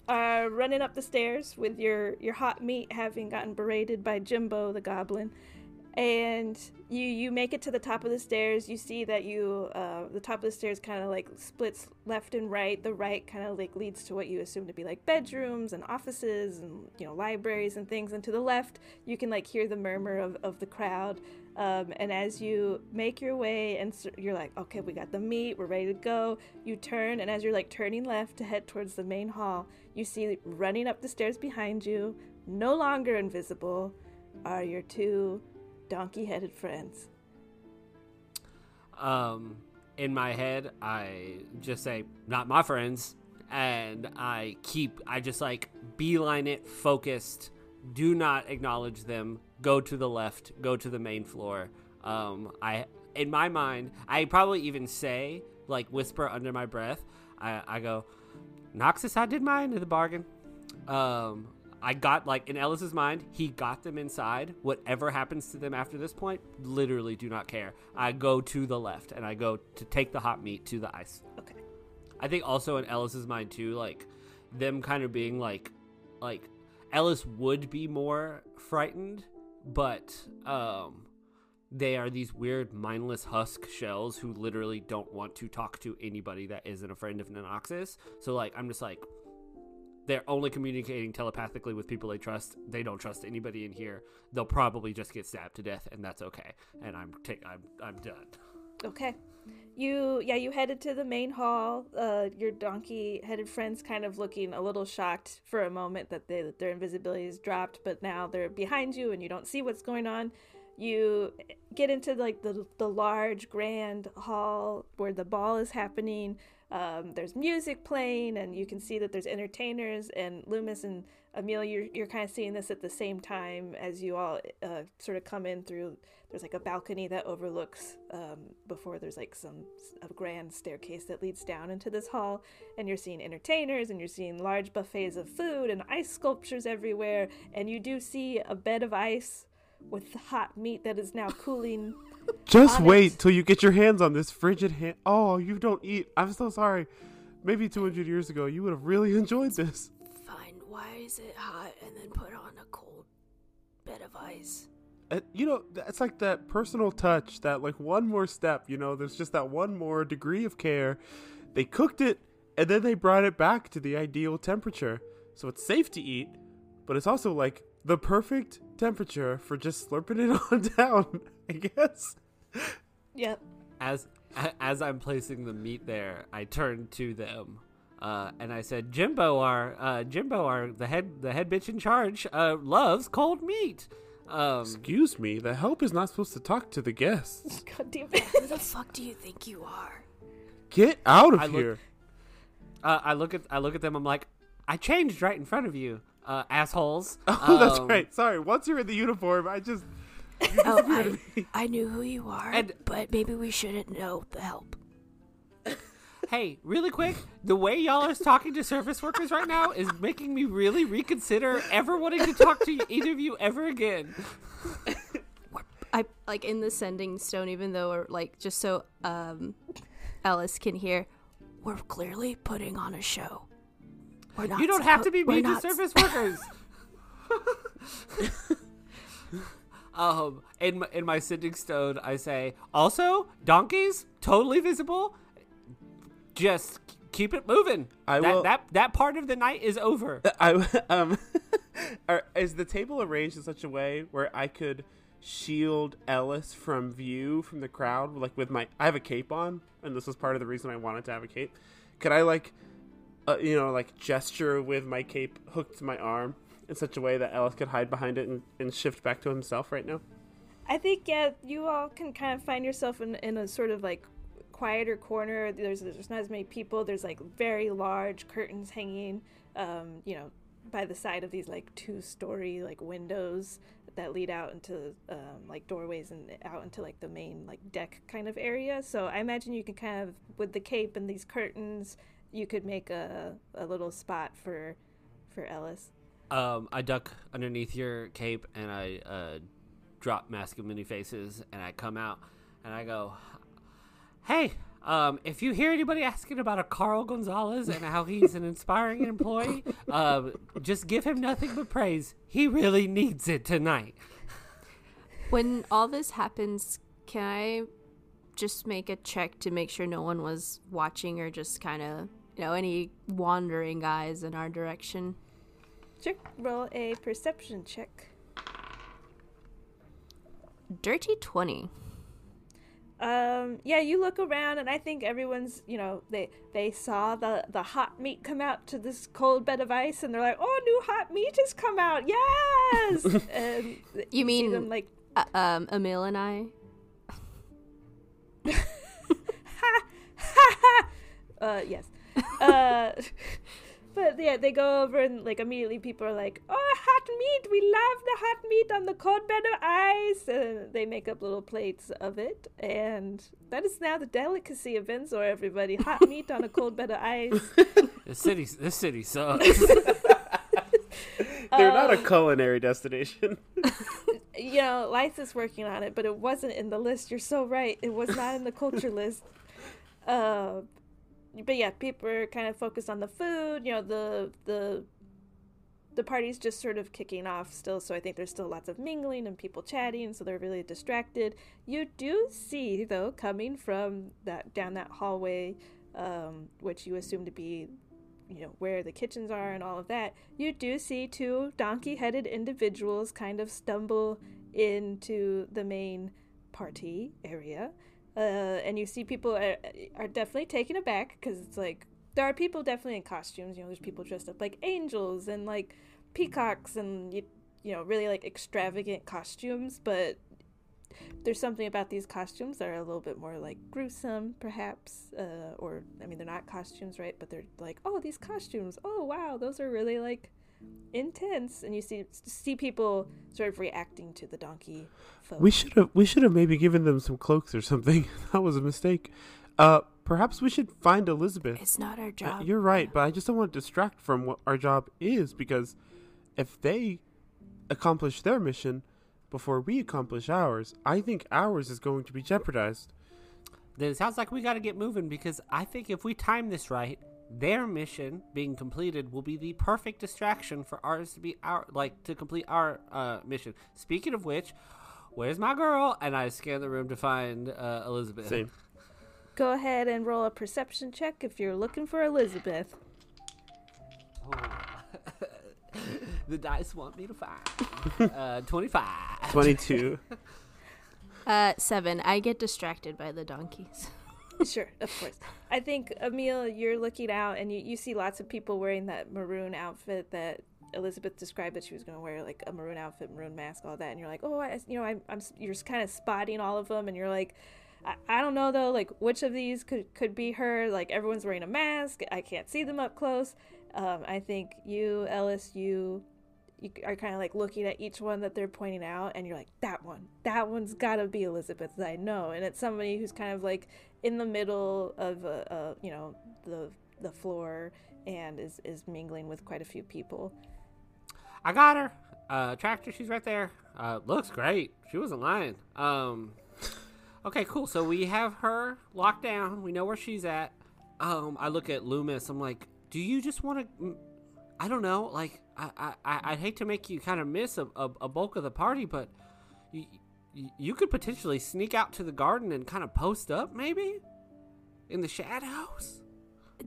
are running up the stairs with your your hot meat having gotten berated by Jimbo the goblin and you you make it to the top of the stairs. You see that you uh, the top of the stairs kind of like splits left and right. The right kind of like leads to what you assume to be like bedrooms and offices and you know libraries and things. And to the left you can like hear the murmur of, of the crowd. Um, and as you make your way and you're like okay we got the meat. We're ready to go. You turn and as you're like turning left to head towards the main hall you see running up the stairs behind you no longer invisible are your two donkey-headed friends Um, in my head, I just say, "Not my friends," and I keep. I just like beeline it, focused. Do not acknowledge them. Go to the left. Go to the main floor. Um, I in my mind, I probably even say like whisper under my breath. I I go, Noxus, I did mine in the bargain. Um, I got like in Ellis's mind, he got them inside. Whatever happens to them after this point, literally do not care. I go to the left and I go to take the hot meat to the ice. okay I think also in Ellis's mind too, like them kind of being like, like Ellis would be more frightened, but um, they are these weird mindless husk shells who literally don't want to talk to anybody that isn't a friend of Nanoxus. So like, I'm just like, they're only communicating telepathically with people they trust. They don't trust anybody in here. They'll probably just get stabbed to death, and that's okay. And I'm ta- I'm I'm done. Okay. You yeah, you headed to the main hall. Uh your donkey headed friends kind of looking a little shocked for a moment that they, that their invisibility is dropped, but now they're behind you and you don't see what's going on. You get into like the the large grand hall where the ball is happening. Um, there's music playing, and you can see that there's entertainers. And Loomis and Emil, you're you're kind of seeing this at the same time as you all uh, sort of come in through. There's like a balcony that overlooks um, before there's like some a grand staircase that leads down into this hall, and you're seeing entertainers, and you're seeing large buffets of food and ice sculptures everywhere, and you do see a bed of ice with the hot meat that is now cooling. Just wait it. till you get your hands on this frigid hand. Oh, you don't eat. I'm so sorry. Maybe 200 years ago, you would have really enjoyed this. Fine. Why is it hot and then put on a cold bed of ice? Uh, you know, it's like that personal touch, that like one more step. You know, there's just that one more degree of care. They cooked it and then they brought it back to the ideal temperature. So it's safe to eat, but it's also like the perfect temperature for just slurping it on down, I guess. Yep. As as I'm placing the meat there, I turn to them. Uh, and I said, Jimbo, our uh, Jimbo, our the head the head bitch in charge, uh, loves cold meat. Um, Excuse me, the help is not supposed to talk to the guests. God damn it. Who the fuck do you think you are? Get out of I look- here. uh, I look at I look at them. I'm like, I changed right in front of you, uh, assholes. Oh, that's Um, right. Sorry. Once you're in the uniform, I just Oh, I, I knew who you are, And- but maybe we shouldn't know the help. Hey, really quick, the way y'all are talking to service workers right now is making me really reconsider ever wanting to talk to either of you ever again. I like in the sending stone, even though we're like just so um, Ellis can hear. We're clearly putting on a show. We're not. You don't have to be suppo- mean to not- service workers. um, in my, in my sending stone, I say also donkeys totally visible. Just keep it moving. I that, will- that that part of the night is over. I um are, is the table arranged in such a way where I could shield Ellis from view from the crowd like with my I have a cape on and this was part of the reason I wanted to have a cape. Could I like uh, you know like gesture with my cape hooked to my arm in such a way that Ellis could hide behind it and, and shift back to himself right now? I think yeah, you all can kind of find yourself in in a sort of like quieter corner. There's there's not as many people. There's like very large curtains hanging, um, you know, by the side of these like two story like windows that lead out into um, like doorways and out into like the main like deck kind of area. So I imagine you can kind of with the cape and these curtains, you could make a a little spot for for Ellis. Um, I duck underneath your cape and I uh, drop Mask of Many Faces and I come out and I go, "Hey, um, if you hear anybody asking about a Carl Gonzalez and how he's an inspiring employee, um, just give him nothing but praise. He really needs it tonight." When all this happens, can I just make a check to make sure no one was watching or just kind of, you know, any wandering eyes in our direction? Sure. Roll a perception check. Dirty 20. Um, yeah, you look around, and I think everyone's, you know, they they saw the the hot meat come out to this cold bed of ice, and they're like, "Oh, new hot meat has come out! Yes!" and You mean- them like, Uh, um, Emil and I. uh, yes. Uh, but yeah, they go over and like immediately people are like, "Oh, hot meat! We love the hot meat on the cold bed of ice!" And they make up little plates of it, and that is now the delicacy of Venzor. Everybody, hot meat on a cold bed of ice. the city, this city sucks. They're not a culinary destination. you know, Lice is working on it, but it wasn't in the list. You're so right. It was not in the culture list. Uh, but yeah, people are kind of focused on the food. You know, the the the party's just sort of kicking off still, so I think there's still lots of mingling and people chatting, so they're really distracted. You do see though, coming from that down that hallway, um, which you assume to be you know where the kitchens are and all of that you do see two donkey-headed individuals kind of stumble into the main party area uh, and you see people are, are definitely taken aback because it's like there are people definitely in costumes you know there's people dressed up like angels and like peacocks and you, you know really like extravagant costumes but there's something about these costumes that are a little bit more like gruesome perhaps uh, or i mean they're not costumes right but they're like oh these costumes. Oh wow those are really like intense and you see see people sort of reacting to the donkey folk. We should have we should have maybe given them some cloaks or something. that was a mistake. Uh, perhaps we should find Elizabeth. It's not our Uh, job. you're right, but I just don't want to distract from what our job is because if they accomplish their mission before we accomplish ours, I think ours is going to be jeopardized. then it sounds like we got to get moving because I think if we time this right, their mission being completed will be the perfect distraction for ours to be our like to complete our uh, mission. Speaking of which, where's my girl? And I scan the room to find uh, Elizabeth. Same. go ahead and roll a perception check if you're looking for elizabeth the dice want me to five. uh, 25. 22. Uh, seven. I get distracted by the donkeys. Sure, of course. I think Emil, you're looking out and you, you see lots of people wearing that maroon outfit that Elizabeth described that she was going to wear, like a maroon outfit, maroon mask, all that. And you're like, oh, I, you know, I'm, I'm, you're just kind of spotting all of them, and you're like, I, I don't know though, like which of these could could be her. Like everyone's wearing a mask. I can't see them up close. Um, I think you, Ellis, you, you are kind of like looking at each one that they're pointing out, and you're like, that one, that one's got to be Elizabeth. I know, and it's somebody who's kind of like in the middle of, uh, uh, you know, the the floor and is is mingling with quite a few people. I got her. Uh, tractor, she's right there. Uh, looks great. She wasn't lying. Um, okay, cool. So we have her locked down. We know where she's at. Um, I look at Loomis. I'm like, do you just want to? I don't know. Like, I, I, I'd hate to make you kind of miss a, a, a bulk of the party, but you, you could potentially sneak out to the garden and kind of post up, maybe in the shadows.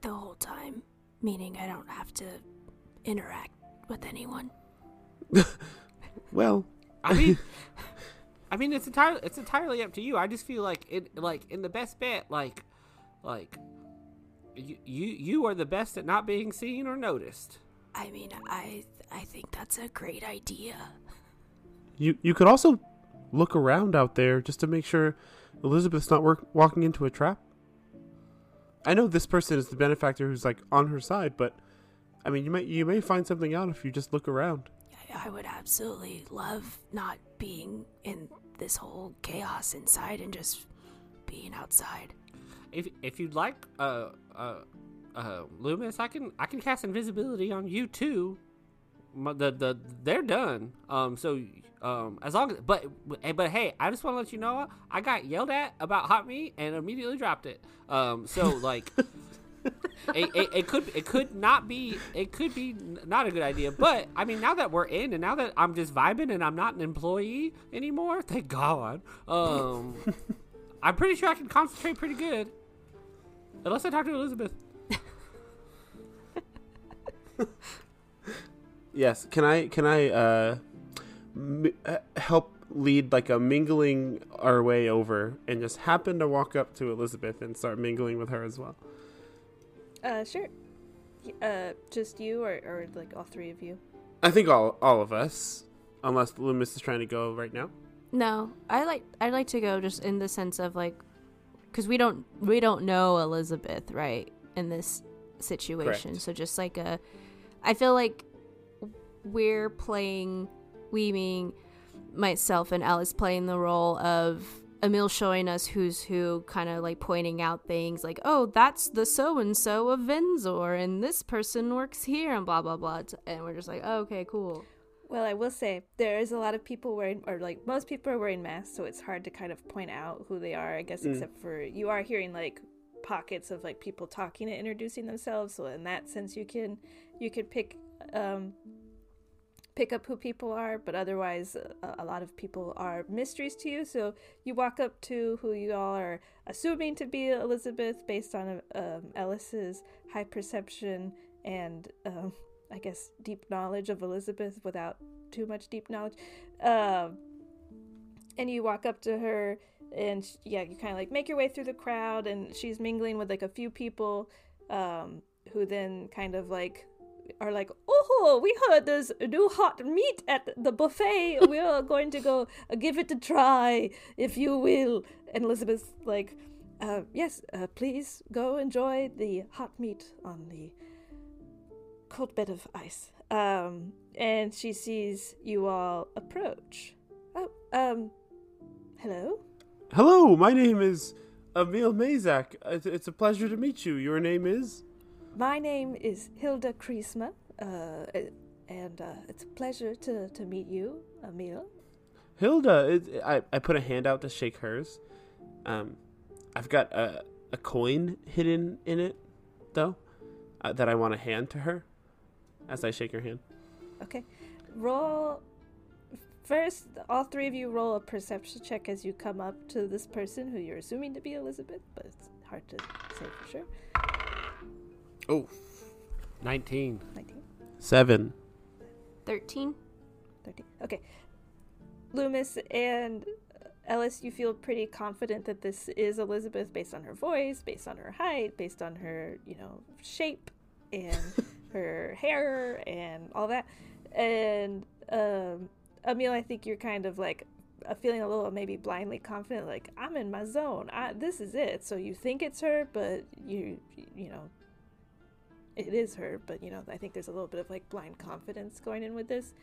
The whole time, meaning I don't have to interact with anyone. well, I mean, I mean, it's entirely it's entirely up to you. I just feel like it, like in the best bet, like, like, you you you are the best at not being seen or noticed. I mean, I I think that's a great idea. you you could also look around out there just to make sure Elizabeth's not work, walking into a trap. I know this person is the benefactor who's like on her side, but I mean, you may you may find something out if you just look around. I, I would absolutely love not being in this whole chaos inside and just being outside. If if you'd like, uh, uh, uh, Loomis, I can I can cast invisibility on you too. My- The the they're done. Um, so um, as long as but but hey, I just want to let you know I got yelled at about hot meat and immediately dropped it. Um, so like. it, it, it could it could not be it could be not a good idea but i mean now that we're in and now that i'm just vibing and i'm not an employee anymore thank god um i'm pretty sure i can concentrate pretty good unless i talk to elizabeth Yes. Can I can I uh, m- uh, help lead like a mingling our way over and just happen to walk up to Elizabeth and start mingling with her as well? Uh, sure. Uh, just you or, or like all three of you? I think all all of us, unless Loomis is trying to go right now. No, I like I'd like to go just in the sense of like, because we don't we don't know Elizabeth right in this situation, Correct. so just like a, I feel like we're playing, we mean myself and Ellis playing the role of Emil showing us who's who, kind of like pointing out things like, oh, that's the so and so of Venzor, and this person works here, and blah blah blah, and we're just like, oh, okay, cool. Well, I will say there is a lot of people wearing, or like most people are wearing masks, so it's hard to kind of point out who they are. I guess Mm. except for you are hearing like pockets of like people talking and introducing themselves. So in that sense, you can you could pick um, pick up who people are, but otherwise, a, a lot of people are mysteries to you. So you walk up to who you all are assuming to be Elizabeth based on um, Ellis's high perception and um, I guess deep knowledge of Elizabeth without too much deep knowledge. Um, and you walk up to her, and yeah, you kind of like make your way through the crowd, and she's mingling with like a few people, um, who then kind of like are like, "Oh, we heard there's new hot meat at the buffet. we are going to go uh, give it a try, if you will." And Elizabeth's like, uh, "Yes, uh, please go enjoy the hot meat on the cold bed of ice." Um, and she sees you all approach. Oh, um, hello. Hello, my name is Emil Mazak. It's a pleasure to meet you. Your name is? My name is Hilda Kriesma, uh, and uh, it's a pleasure to, to meet you, Emil. Hilda. It, I, I put a hand out to shake hers. Um, I've got a, a coin hidden in it, though, uh, that I want to hand to her as I shake her hand. Okay, roll. First, all three of you roll a perception check as you come up to this person who you're assuming to be Elizabeth, but it's hard to say for sure. Oh, 19 19. seven. 13. 13. Okay. Loomis and Ellis, you feel pretty confident that this is Elizabeth based on her voice, based on her height, based on her, you know, shape and her hair and all that. And um, Emil, I think you're kind of like uh, feeling a little maybe blindly confident, like I'm in my zone. I, this is it. So you think it's her, but you, you know, it is her. But you know, I think there's a little bit of like blind confidence going in with this.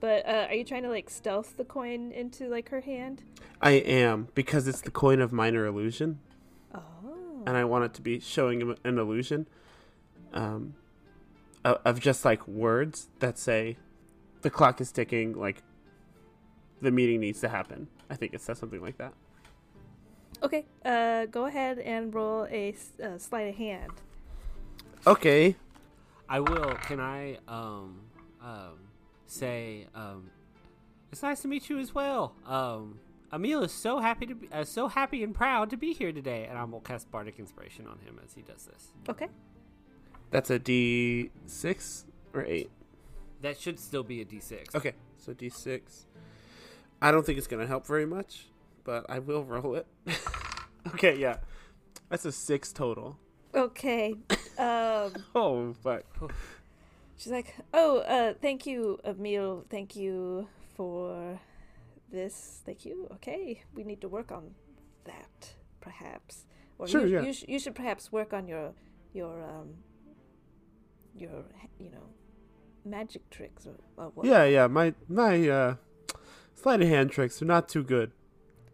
But uh, are you trying to like stealth the coin into like her hand? I am because it's the coin of minor illusion, Oh. and I want it to be showing him an illusion, um, of, of just like words that say, "The clock is ticking." Like, the meeting needs to happen. I think it says something like that. Okay. Uh, go ahead and roll a uh, sleight of hand. Okay. I will. Can I um um say um it's nice to meet you as well. Um Emil is so happy to be uh, so happy and proud to be here today, and I will cast bardic inspiration on him as he does this. Okay. That's a D six or eight. That should still be a d6. Okay, so D six. I don't think it's gonna help very much, but I will roll it. okay, yeah, that's a six total. Okay. Um, Oh, fuck. she's like, "Oh, uh, thank you, Emil. Thank you for this. Thank you. Okay, we need to work on that, perhaps. Or Sure, you, yeah. you, sh- you should perhaps work on your your um your you know magic tricks or, or what. Yeah, yeah. My my uh, sleight of hand tricks are not too good.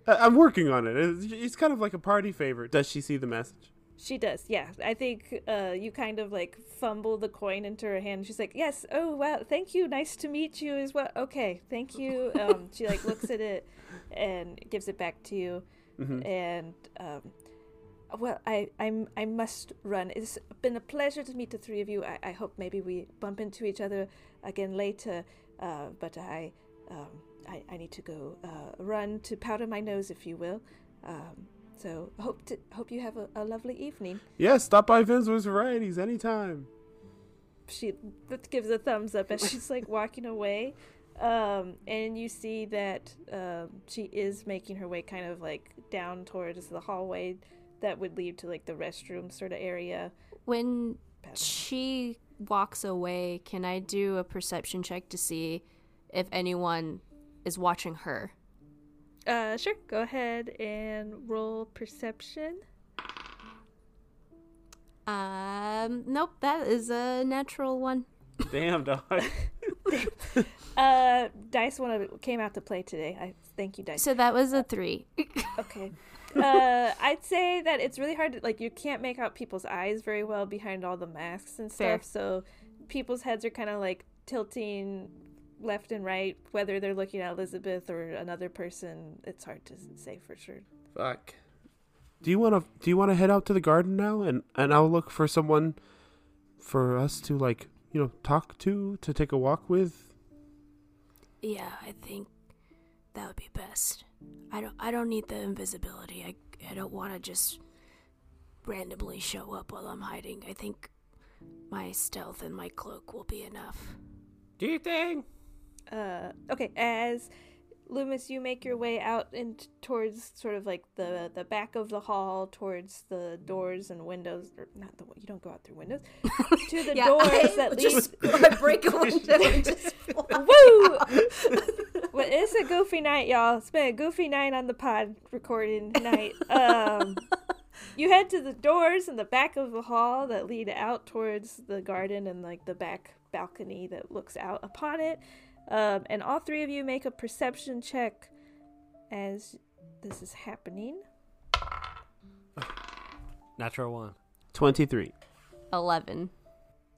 I- I'm working on it. It's, it's kind of like a party favor. Does she see the message? She does, yeah. I think uh, you kind of like fumble the coin into her hand. She's like, "Yes, oh wow, thank you, nice to meet you as well. Okay, thank you." Um, she like looks at it and gives it back to you, hmm and um, well, I I'm I must run. It's been a pleasure to meet the three of you. I, I hope maybe we bump into each other again later. Uh, but I um, I I need to go uh, run to powder my nose, if you will. Um, so hope to hope you have a, a lovely evening. Yeah, stop by Vince's Varieties anytime. she th- gives a thumbs up as she's like walking away um, and you see that um, she is making her way kind of like down towards the hallway that would lead to like the restroom sort of area When she walks away, can I do a perception check to see if anyone is watching her? Uh sure go ahead and roll perception Um, nope, that is a natural one. Damn, dog. uh dice one of came out to play today i thank you dice So that was a three. Okay. Uh, I'd say that it's really hard to like you can't make out people's eyes very well behind all the masks and Fair. stuff. So people's heads are kind of like tilting left and right, whether they're looking at Elizabeth or another person. It's hard to say for sure. Fuck. Do you want to? Do you want to head out to the garden now, and and I'll look for someone for us to like, you know, talk to, to take a walk with. Yeah, I think that would be best. I don't I don't need the invisibility. I I don't want to just randomly show up while I'm hiding. I think my stealth and my cloak will be enough. Do you thing. Uh, okay, as Loomis, you make your way out and towards sort of like the the back of the hall, towards the doors and windows. Or not the you don't go out through windows to the doors that lead. I break a window and just Woo! well, it's a goofy night, y'all. It's been a goofy night on the pod recording night. Um, you head to the doors in the back of the hall that lead out towards the garden and like the back balcony that looks out upon it. Um, and all three of you make a perception check as this is happening. Natural one. Twenty three. eleven.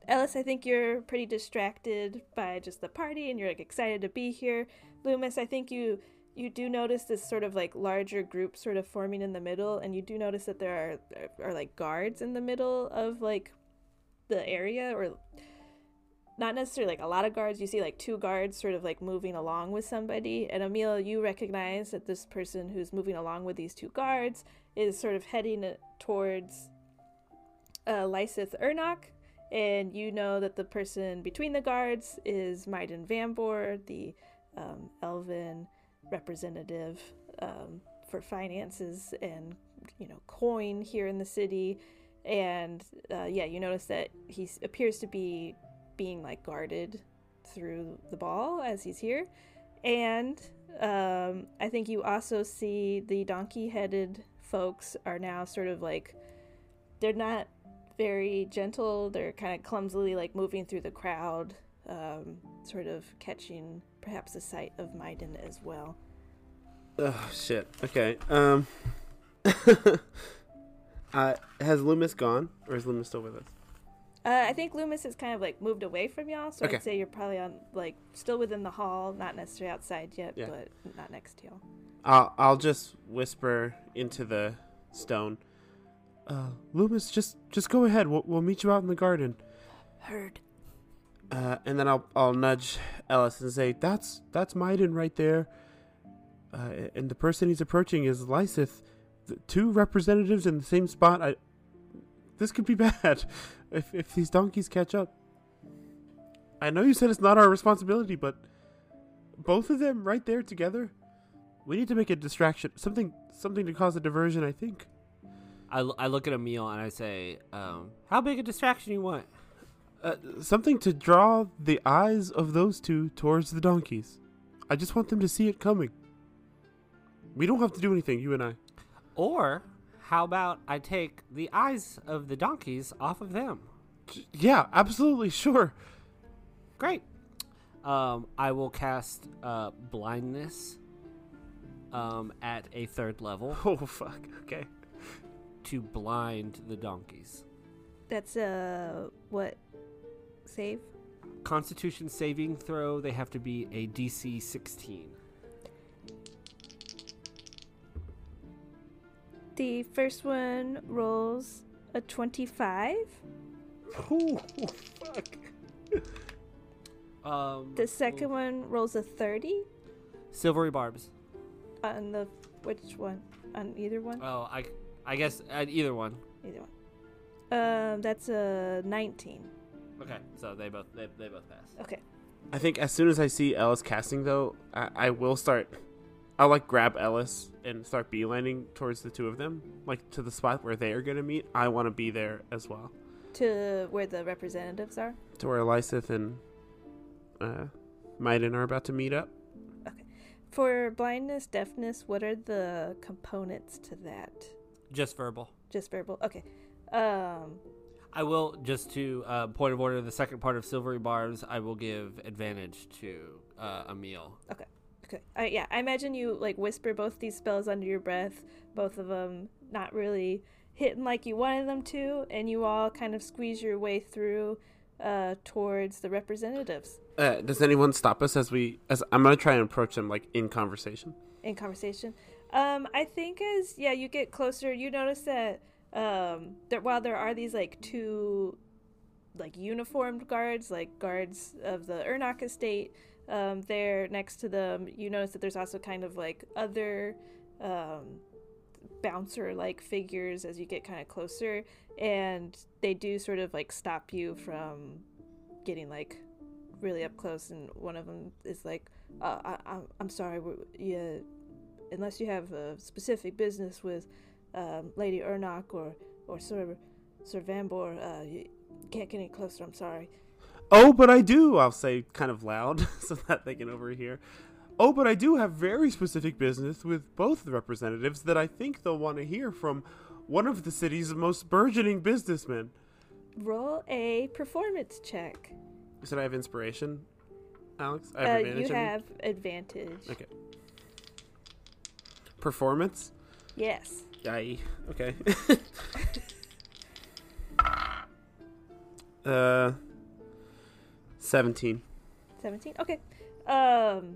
Ellis, I think you're pretty distracted by just the party and you're like excited to be here. Loomis, I think you you do notice this sort of like larger group sort of forming in the middle and you do notice that there are are like guards in the middle of like the area or not necessarily like a lot of guards. You see like two guards sort of like moving along with somebody. And Emil, you recognize that this person who's moving along with these two guards is sort of heading towards uh, Lysith Ernok and you know that the person between the guards is Maiden Vambor, the um, elven representative um, for finances and you know coin here in the city. And uh, yeah, you notice that he appears to be being like guarded through the ball as he's here. And um, I think you also see the donkey headed folks are now sort of like they're not very gentle. They're kind of clumsily like moving through the crowd, um, sort of catching perhaps a sight of Maiden as well. Oh shit. Okay. Um. uh, has Loomis gone, or is Loomis still with us? Uh, I think Loomis has kind of like moved away from y'all, so Okay. I'd say you're probably on like still within the hall, not necessarily outside yet, Yeah. but not next to y'all. I'll I'll just whisper into the stone. Uh, Loomis, just just go ahead. We'll we'll meet you out in the garden. Heard. Uh, and then I'll I'll nudge Ellis and say, "That's that's Maiden right there." Uh, and the person he's approaching is Lysith. The two representatives in the same spot. I. This could be bad if if these donkeys catch up. I know you said it's not our responsibility, but both of them right there together. We need to make a distraction, something something to cause a diversion. I think. I, l- I look at Emil and I say, um, "How big a distraction you want?" Uh, something to draw the eyes of those two towards the donkeys. I just want them to see it coming. We don't have to do anything, you and I. Or how about I take the eyes of the donkeys off of them? Yeah, absolutely, sure. Great. Um, I will cast uh, blindness um, at a third level Oh fuck. Okay. to blind the donkeys. That's uh what save? Constitution saving throw. They have to be a DC 16. The first one rolls a twenty-five. Oh fuck. Um, The second one rolls a thirty. silvery barbs. On the which one? On either one? Oh, I, I guess at either one. Either one. Um, that's a nineteen. Okay, so they both they, they both pass. Okay. I think as soon as I see Ellis casting, though, I, I will start. I'll like grab Ellis and start beelining towards the two of them, like to the spot where they are gonna meet. I want to be there as well, To where the representatives are. to where Lysith and uh, Maiden are about to meet up. Okay. For blindness, deafness, what are the components to that? Just verbal. Just verbal. Okay. Um, I will just to uh, point of order. The second part of silvery barbs, I will give advantage to uh, Emil. okay. I, yeah, I imagine you like whisper both these spells under your breath, both of them not really hitting like you wanted them to, and you all kind of squeeze your way through uh, towards the representatives Uh, does anyone stop us as we? As I'm gonna try and approach them like in conversation. in conversation. Um, I think as yeah, you get closer, you notice that um, that while there are these like two like uniformed guards, like guards of the Ernok estate, um, there next to them, you notice that there's also kind of like other um, bouncer like figures as you get kind of closer, and they do sort of like stop you from getting like really up close. And one of them is like, uh, I, I'm, I'm sorry, unless you have a specific business with um, Lady Ernok or or Sir Sir Vambor, uh, you can't get any closer. I'm sorry. Oh, but I do. I'll say kind of loud so that they can overhear. Oh, but I do have very specific business with both the representatives that I think they'll want to hear from one of the city's most burgeoning businessmen. Roll a performance check. You said I have inspiration, Alex. I Uh, have you advantage. me? have advantage. Okay. Performance. Yes. Yay. Okay. uh, seventeen. 17 okay um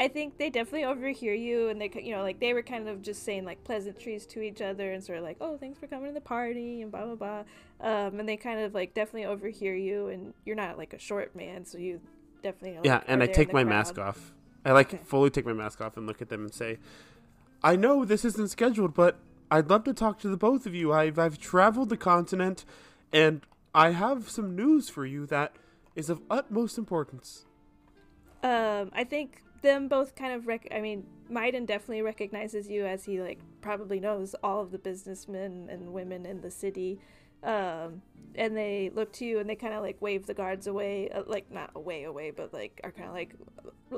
i think they definitely overhear you and they you know like they were kind of just saying like pleasantries to each other and sort of like oh thanks for coming to the party and blah blah blah um and they kind of like definitely overhear you and you're not like a short man so you definitely like, Yeah, and I take my crowd. mask off. I like Okay. fully take my mask off and look at them and say, "I know this isn't scheduled, but I'd love to talk to the both of you. I've I've traveled the continent, and I have some news for you that is of utmost importance. Um, I think them both kind of rec- I mean, Maiden definitely recognizes you as he like probably knows all of the businessmen and women in the city. Um, and they look to you and they kind of like wave the guards away, uh, like not away away, but like are kind of like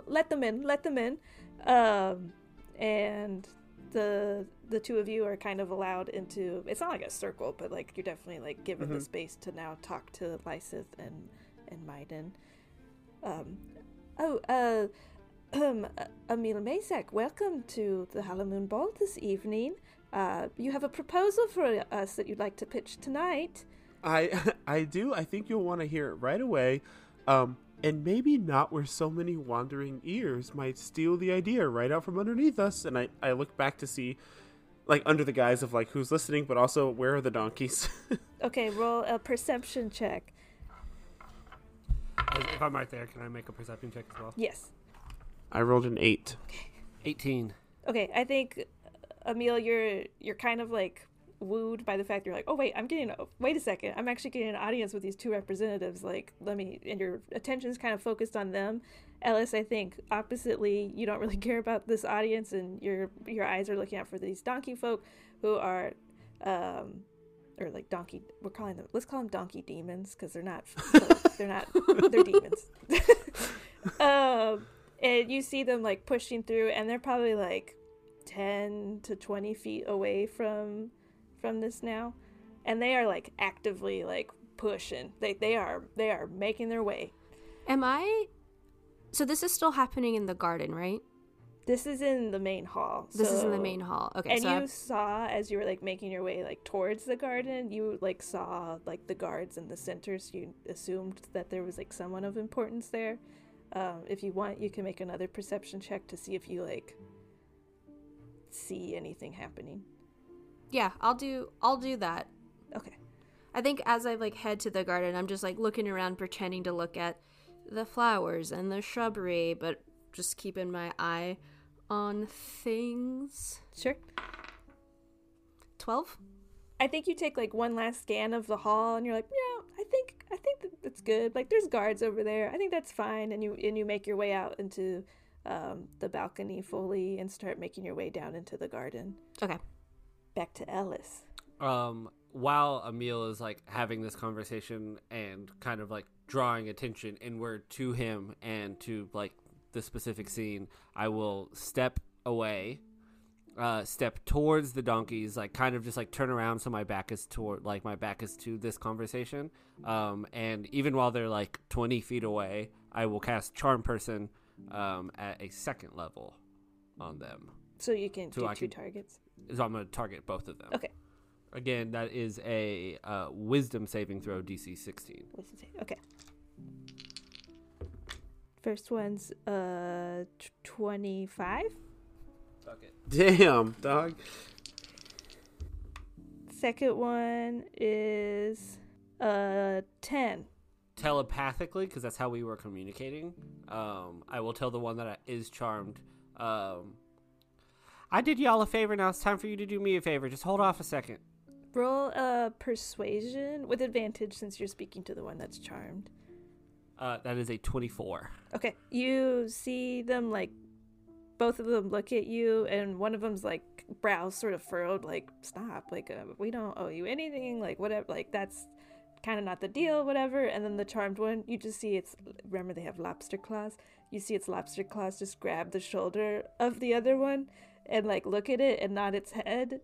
let them in, let them in. Um, and the the two of you are kind of allowed into it's not like a circle, but like you're definitely like given the Mhm. space to now talk to Lysith and and Maiden. Um, oh, uh, um, uh, welcome to the Hallowmoon Ball this evening. Uh, you have a proposal for us that you'd like to pitch tonight. I I do. I think you'll want to hear it right away. Um, and maybe not where so many wandering ears might steal the idea right out from underneath us. And I, I look back to see, like, under the guise of, like, who's listening, but also, where are the donkeys? Okay, roll a perception check. If I'm right there, can I make a perception check as well? Yes. I rolled an eight. Okay. 18. Okay, I think uh, Emil, you're you're kind of like wooed by the fact you're like, oh wait, I'm getting. A, wait a second, I'm actually getting an audience with these two representatives. Like, let me. And your attention's kind of focused on them. Ellis, I think oppositely, you don't really care about this audience, and your your eyes are looking out for these donkey folk who are, um, or like donkey. We're calling them. Let's call them donkey demons because they're not. they're not. They're demons. um, and you see them like pushing through, and they're probably like 10 to 20 feet away from from this now and they are like actively like pushing they they are they are making their way Am I? So this is still happening in the garden, right? This is in the main hall This is in the main hall. Okay, and so you I- saw as you were like making your way like towards the garden you like saw like the guards in the center so you assumed that there was like someone of importance there um, if you want you can make another perception check to see if you like see anything happening yeah, I'll do. I'll do that. okay I think as I like head to the garden, I'm just like looking around, pretending to look at the flowers and the shrubbery, but just keeping my eye on things. sure Twelve. I think you take like one last scan of the hall, and you're like, yeah, I think I think that that's good. Like, there's guards over there. I think that's fine. And you and you make your way out into um, the balcony fully and start making your way down into the garden. Okay. Back to Ellis. um, while Emil is like having this conversation and kind of like drawing attention inward to him and to like the specific scene, I will step away, uh, step towards the donkeys, like kind of just like turn around so my back is toward like my back is to this conversation. Um, and even while they're like twenty feet away, I will cast Charm Person um, at a second level on them. So you can So do I two can- targets. So I'm going to target both of them. Okay. Again, that is a uh, wisdom saving throw DC 16. What's it say? Okay. First one's uh twenty five. Fuck it. Damn, dog. Second one is uh ten. Telepathically, because that's how we were communicating, um, I will tell the one that is charmed. Um, I did y'all a favor. Now it's time for you to do me a favor. Just hold off a second. Roll a persuasion with advantage since you're speaking to the one that's charmed. Uh, that is a 24. Okay. You see them like both of them look at you and one of them's like brows sort of furrowed like stop like uh, we don't owe you anything like whatever like that's kind of not the deal whatever and then the charmed one you just see it's remember they have lobster claws you see its lobster claws just grab the shoulder of the other one and like look at it and nod its head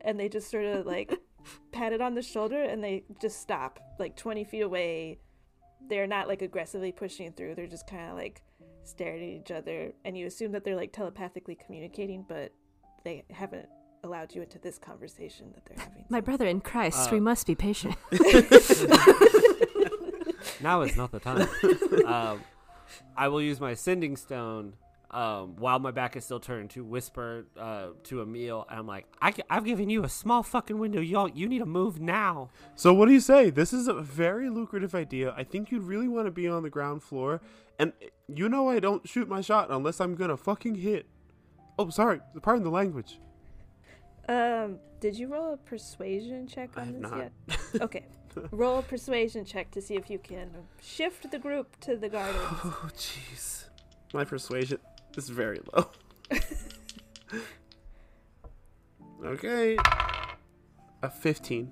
and they just sort of like pat it on the shoulder and they just stop like 20 feet away they're not like aggressively pushing through they're just kind of like staring at each other and you assume that they're like telepathically communicating but they haven't allowed you into this conversation that they're having My so- brother in Christ, Uh, we must be patient. Now is not the time. um, I will use my sending stone um, while my back is still turned to whisper uh, to Emil. And I'm like, I, have given you a small fucking window. Y'all, you need to move now. So what do you say? This is a very lucrative idea. I think you'd really want to be on the ground floor. And you know I don't shoot my shot unless I'm gonna fucking hit. Oh, sorry. Pardon the language. um did you roll a persuasion check I on have this not. yet okay Roll a persuasion check to see if you can shift the group to the garden. Oh, jeez. My persuasion is very low. okay. A 15.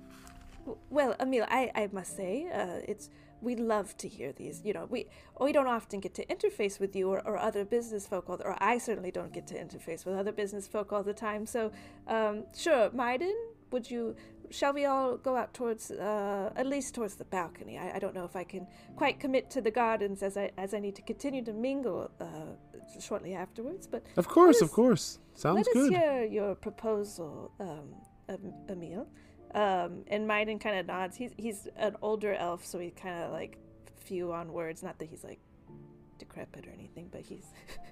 Well, Emil, I, I must say, uh, it's we love to hear these. You know, we we don't often get to interface with you or, or other business folk, all the, or I certainly don't get to interface with other business folk all the time. So, um, sure, Maiden, would you? Shall we all go out towards, uh, at least towards the balcony? I, I don't know if I can quite commit to the gardens as I as I need to continue to mingle uh, shortly afterwards. But Of course, Let of course. Sounds let good. us hear your proposal, um, Em- Emil. Um, and Maiden kind of nods. He's he's an older elf, so he kind of like few on words. Not that he's like decrepit or anything, but he's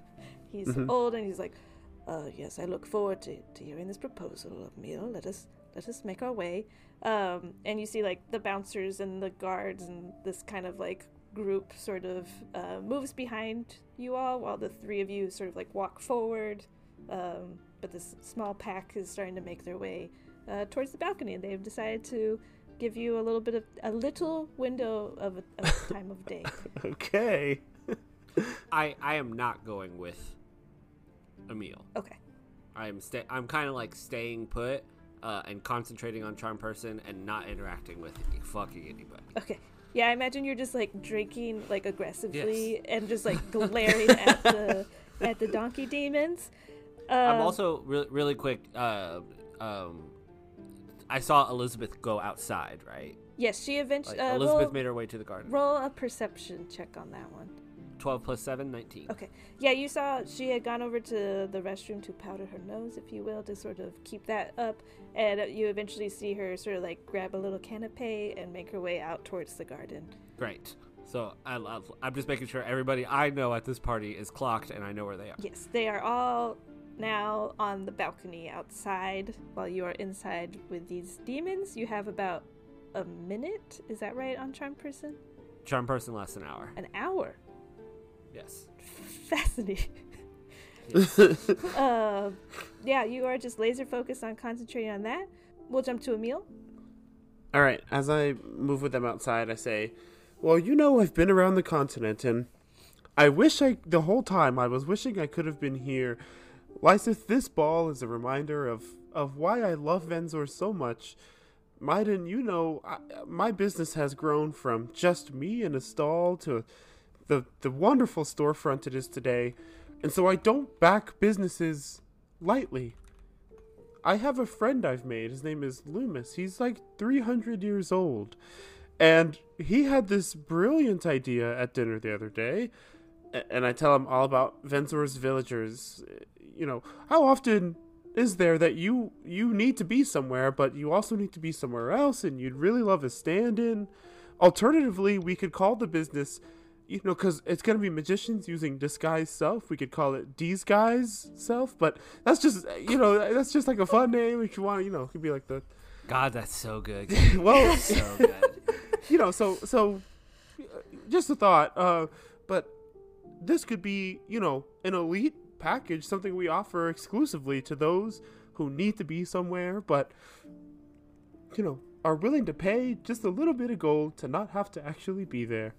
he's Mhm. old and he's like, uh, yes, I look forward to, to hearing this proposal, Emil. Let us let us make our way. Um, and you see like the bouncers and the guards and this kind of like group sort of uh, moves behind you all while the three of you sort of like walk forward. Um, but this small pack is starting to make their way uh, towards the balcony. And they've decided to give you a little bit of a little window of, a, of time of day. Okay. I I am not going with Emil. Okay. I'm sta- I'm kind of like staying put uh, and concentrating on charm person and not interacting with fucking anybody. Okay. Yeah, I imagine you're just like drinking like aggressively and just like glaring at the at the donkey demons. I'm Um, also really really quick. Uh, um, I saw Elizabeth go outside, right? yes. She eventually Like uh, Elizabeth roll, made her way to the garden. roll a perception check on that one. Twelve plus seven, 19. Okay. Yeah, you saw she had gone over to the restroom to powder her nose, if you will, to sort of keep that up. And you eventually see her sort of like grab a little canapé and make her way out towards the garden. Great. So I love. I'm just making sure everybody I know at this party is clocked and I know where they are. Yes, they are all now on the balcony outside while you are inside with these demons. You have about a minute. Is that right on Charm Person? Charm person lasts an hour. An hour. Yes. Fascinating. uh, yeah, you are just laser focused on concentrating on that. We'll jump to Emil. All right. As I move with them outside, I say, "Well, you know, I've been around the continent, and I wish I the whole time I was wishing I could have been here. Lysith, this ball is a reminder of of why I love Venzor so much. Maiden, you know, I, my business has grown from just me in a stall to the the wonderful storefront it is today, and so I don't back businesses lightly." I have a friend I've made. His name is Loomis. He's like 300 years old. And he had this brilliant idea at dinner the other day. And I tell him all about Venzor's villagers. You know, how often is there that you you need to be somewhere, but you also need to be somewhere else and you'd really love a stand-in? Alternatively, we could call the business you know, because it's gonna be magicians using disguise self. We could call it disguise self, but that's just you know that's just like a fun name if you want. You know, it could be like the God, that's so good. well, so good. you know, so so just a thought. Uh, but this could be you know an elite package, something we offer exclusively to those who need to be somewhere, but you know are willing to pay just a little bit of gold to not have to actually be there.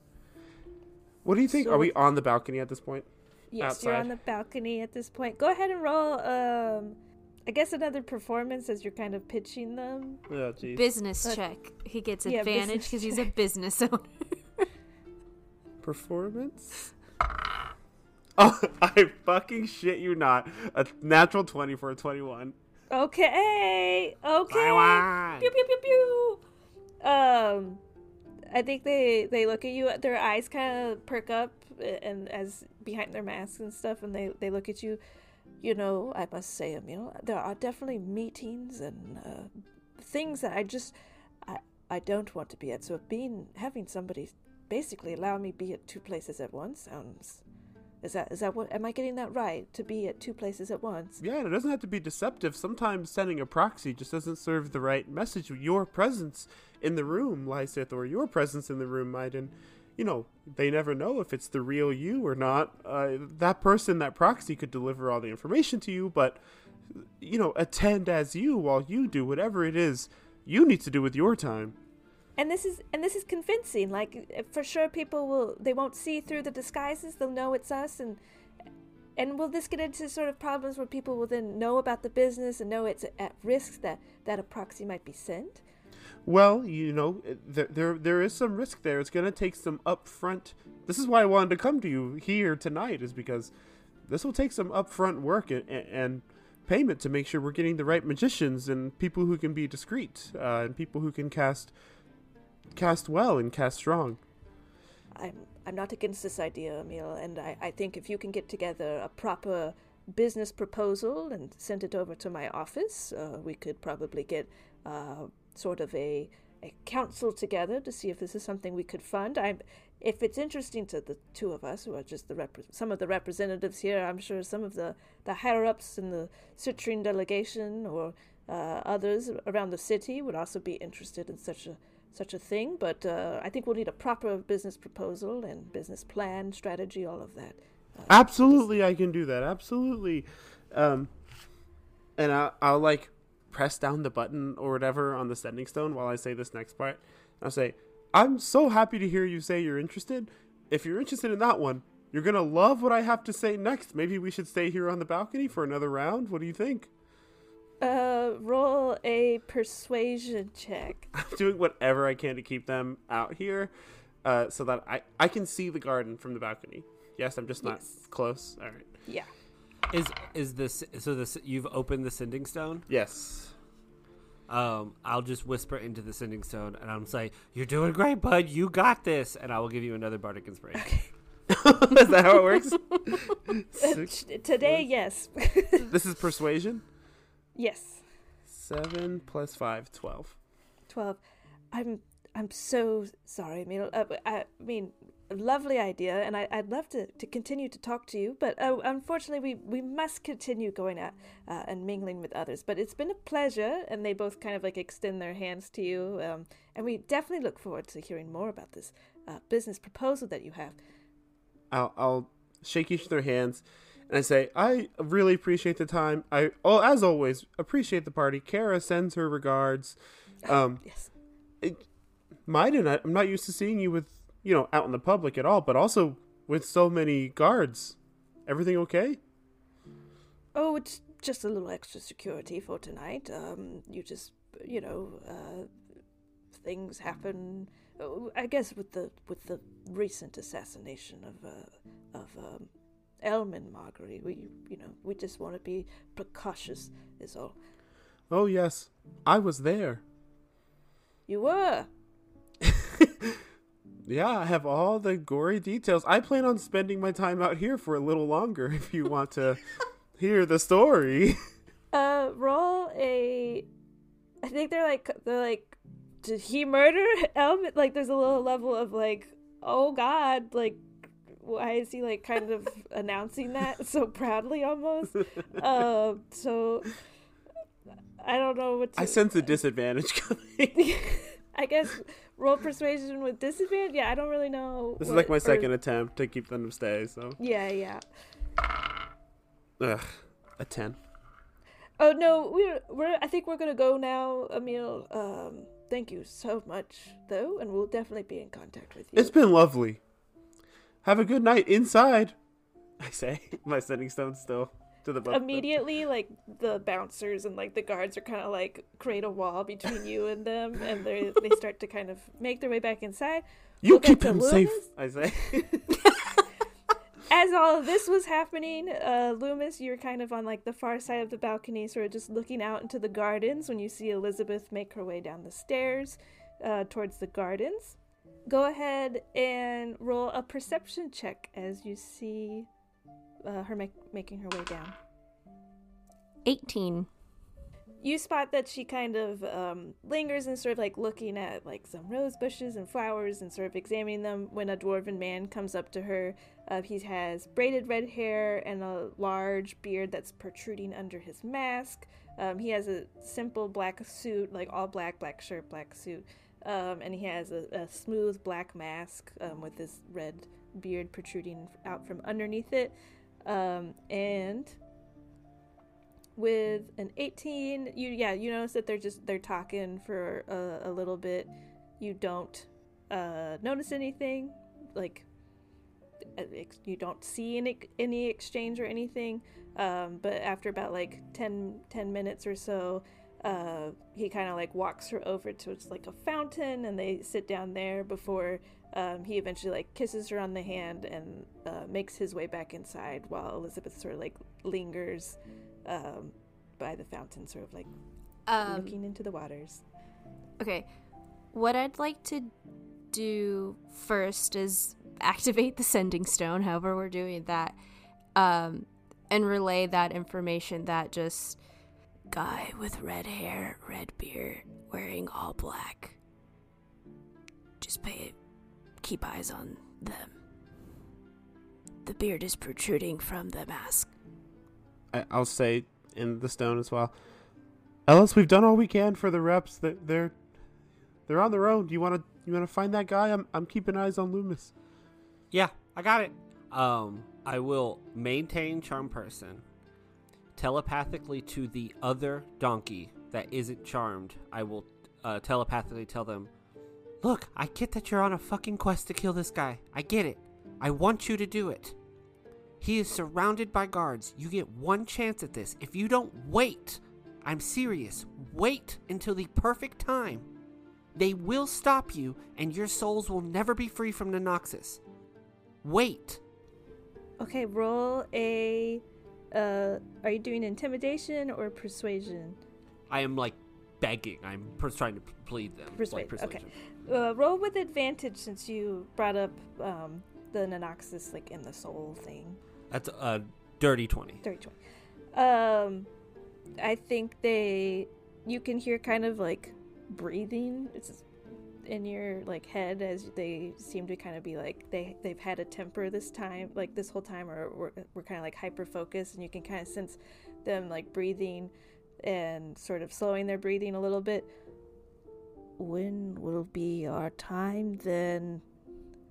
What do you think? So Are we on the balcony at this point? Yes, you're on the balcony at this point. Go ahead and roll. Um, I guess another performance as you're kind of pitching them. Oh. Business Uh, check. He gets yeah, advantage because he's a business owner. Performance? Oh, I fucking shit you not. A natural 20 for a 21. Okay, okay. Taiwan. Pew pew pew pew. Um, I think they they look at you. Their eyes kind of perk up, and as behind their masks and stuff, and they they look at you. You know, I must say, Emil, there are definitely meetings and uh, things that I just I I don't want to be at. So being having somebody basically allow me be at two places at once sounds. Is that is that what? Am I getting that right? To be at two places at once? Yeah, it doesn't have to be deceptive. Sometimes sending a proxy just doesn't serve the right message. Your presence in the room, Lysith, or your presence in the room, Maiden, you know, they never know if it's the real you or not. Uh, that person, that proxy, could deliver all the information to you, but, you know, attend as you while you do whatever it is you need to do with your time. and this is and this is convincing. Like for sure, people will they won't see through the disguises. They'll know it's us, and and will this get into sort of problems where people will then know about the business and know it's at risk that that a proxy might be sent? Well, you know, there there, there is some risk there. It's going to take some upfront. This is why I wanted to come to you here tonight, is because this will take some upfront work and, and payment to make sure we're getting the right magicians and people who can be discreet uh, and people who can cast cast well and cast strong. I'm I'm not against this idea, Emil, and I, I think if you can get together a proper business proposal and send it over to my office, uh, we could probably get uh, sort of a a council together to see if this is something we could fund. I'm if it's interesting to the two of us, who are just the some of the representatives here, I'm sure some of the, the higher ups in the Citrine delegation or uh, others around the city would also be interested in such a such a thing. But uh, I think we'll need a proper business proposal and business plan, strategy, all of that. Uh, Absolutely, I can do that. Absolutely, um, and I, I'll like press down the button or whatever on the sending stone while I say this next part. I'll say I'm so happy to hear you say you're interested. If you're interested in that one, you're going to love what I have to say next. Maybe we should stay here on the balcony for another round. What do you think? Uh, roll a persuasion check. I'm doing whatever I can to keep them out here uh, so that I, I can see the garden from the balcony. Yes, I'm just not yes. close. All right. Yeah. Is is this so this you've opened the sending stone? Yes um, I'll just whisper into the sending stone and I'm say, "You're doing great, bud. You got this." And I will give you another bardic inspiration. Okay. is that how it works? Six, Today, yes. this is persuasion. Yes. Seven plus five, twelve. Twelve. I'm I'm so sorry. I mean, uh, I mean, lovely idea, and I, would love to, to continue to talk to you, but uh, unfortunately, we, we must continue going out uh, and mingling with others. But it's been a pleasure, and they both kind of like extend their hands to you, um, and we definitely look forward to hearing more about this uh, business proposal that you have. I'll, I'll shake each of their hands, and I say, I really appreciate the time. I, oh, as always, appreciate the party. Kara sends her regards. Um, yes. It, Maiden, I, I'm not used to seeing you with you know, out in the public at all, but also with so many guards. Everything okay? Oh, it's just a little extra security for tonight. Um, you just, you know, uh, things happen. Oh, I guess with the with the recent assassination of uh, of um, Elman Marguerite, we you know we just want to be precautious. Is all. Oh yes, I was there. You were. Yeah, I have all the gory details. I plan on spending my time out here for a little longer if you want to hear the story. Uh, roll a. I think they're like they're like, did he murder Elman? Like, there's a little level of like, oh God, like, why is he like kind of announcing that so proudly almost? Uh, so I don't know what. To, I sense a disadvantage coming. I guess roll persuasion with disadvantage. Yeah, I don't really know. This what, is like my or... second attempt to keep them to stay. So yeah, yeah. Ugh, a ten. Oh no, we're we're. I think we're gonna go now, Emil. Um, thank you so much, though, and we'll definitely be in contact with you. It's been lovely. Have a good night inside. I say, my sending stone still to the immediately like the bouncers and like the guards are kind of like create a wall between you and them and they they start to kind of make their way back inside. You we'll keep him safe. I say. As all of this was happening uh loomis you're kind of on like the far side of the balcony sort of just looking out into the gardens when you see elizabeth make her way down the stairs uh, towards the gardens. Go ahead and roll a perception check as you see uh, her make, making her way down. 18. You spot that she kind of um, lingers and sort of like looking at like some rose bushes and flowers and sort of examining them when a dwarven man comes up to her. Uh, he has braided red hair and a large beard that's protruding under his mask. Um, he has a simple black suit, like all black, black shirt, black suit. Um, and he has a, a smooth black mask um, with this red beard protruding out from underneath it. Um, and with an 18, you yeah, you notice that they're just they're talking for a, a little bit, you don't uh, notice anything, like uh, you don't see any any exchange or anything. Um, but after about like 10, 10 minutes or so, uh, he kind of like walks her over to it's like a fountain, and they sit down there before um, he eventually like kisses her on the hand and uh, makes his way back inside while Elizabeth sort of like lingers um, by the fountain, sort of like Um, looking into the waters. Okay. What I'd like to do first is activate the sending stone, however, we're doing that, um, and relay that information that just guy with red hair, red beard, wearing all black. Just pay keep eyes on them. The beard is protruding from the mask. I, I'll say in the stone as well. Ellis, we've done all we can for the reps. They're they're, they're on their own. Do you want to you want to find that guy? I'm I'm keeping eyes on Loomis. Yeah, I got it. Um, I will maintain charm person telepathically to the other donkey that isn't charmed. I will uh, telepathically tell them, "Look, I get that you're on a fucking quest to kill this guy. I get it. I want you to do it. He is surrounded by guards. You get one chance at this. If you don't wait, I'm serious. Wait until the perfect time. They will stop you, and your souls will never be free from the Nanoxus. Wait." Okay, roll a. Uh, are you doing intimidation or persuasion? I am like begging. I'm pers- trying to plead them. Persuade, Like okay. Uh, roll with advantage since you brought up um, the Nanoxus like in the soul thing. That's a dirty 20. 30 20. Um, I think they. You can hear kind of like breathing. It's in your like head as they seem to kind of be like they they've had a temper this time like this whole time or we're, we're kind of like hyper focused and you can kind of sense them like breathing and sort of slowing their breathing a little bit when will be our time then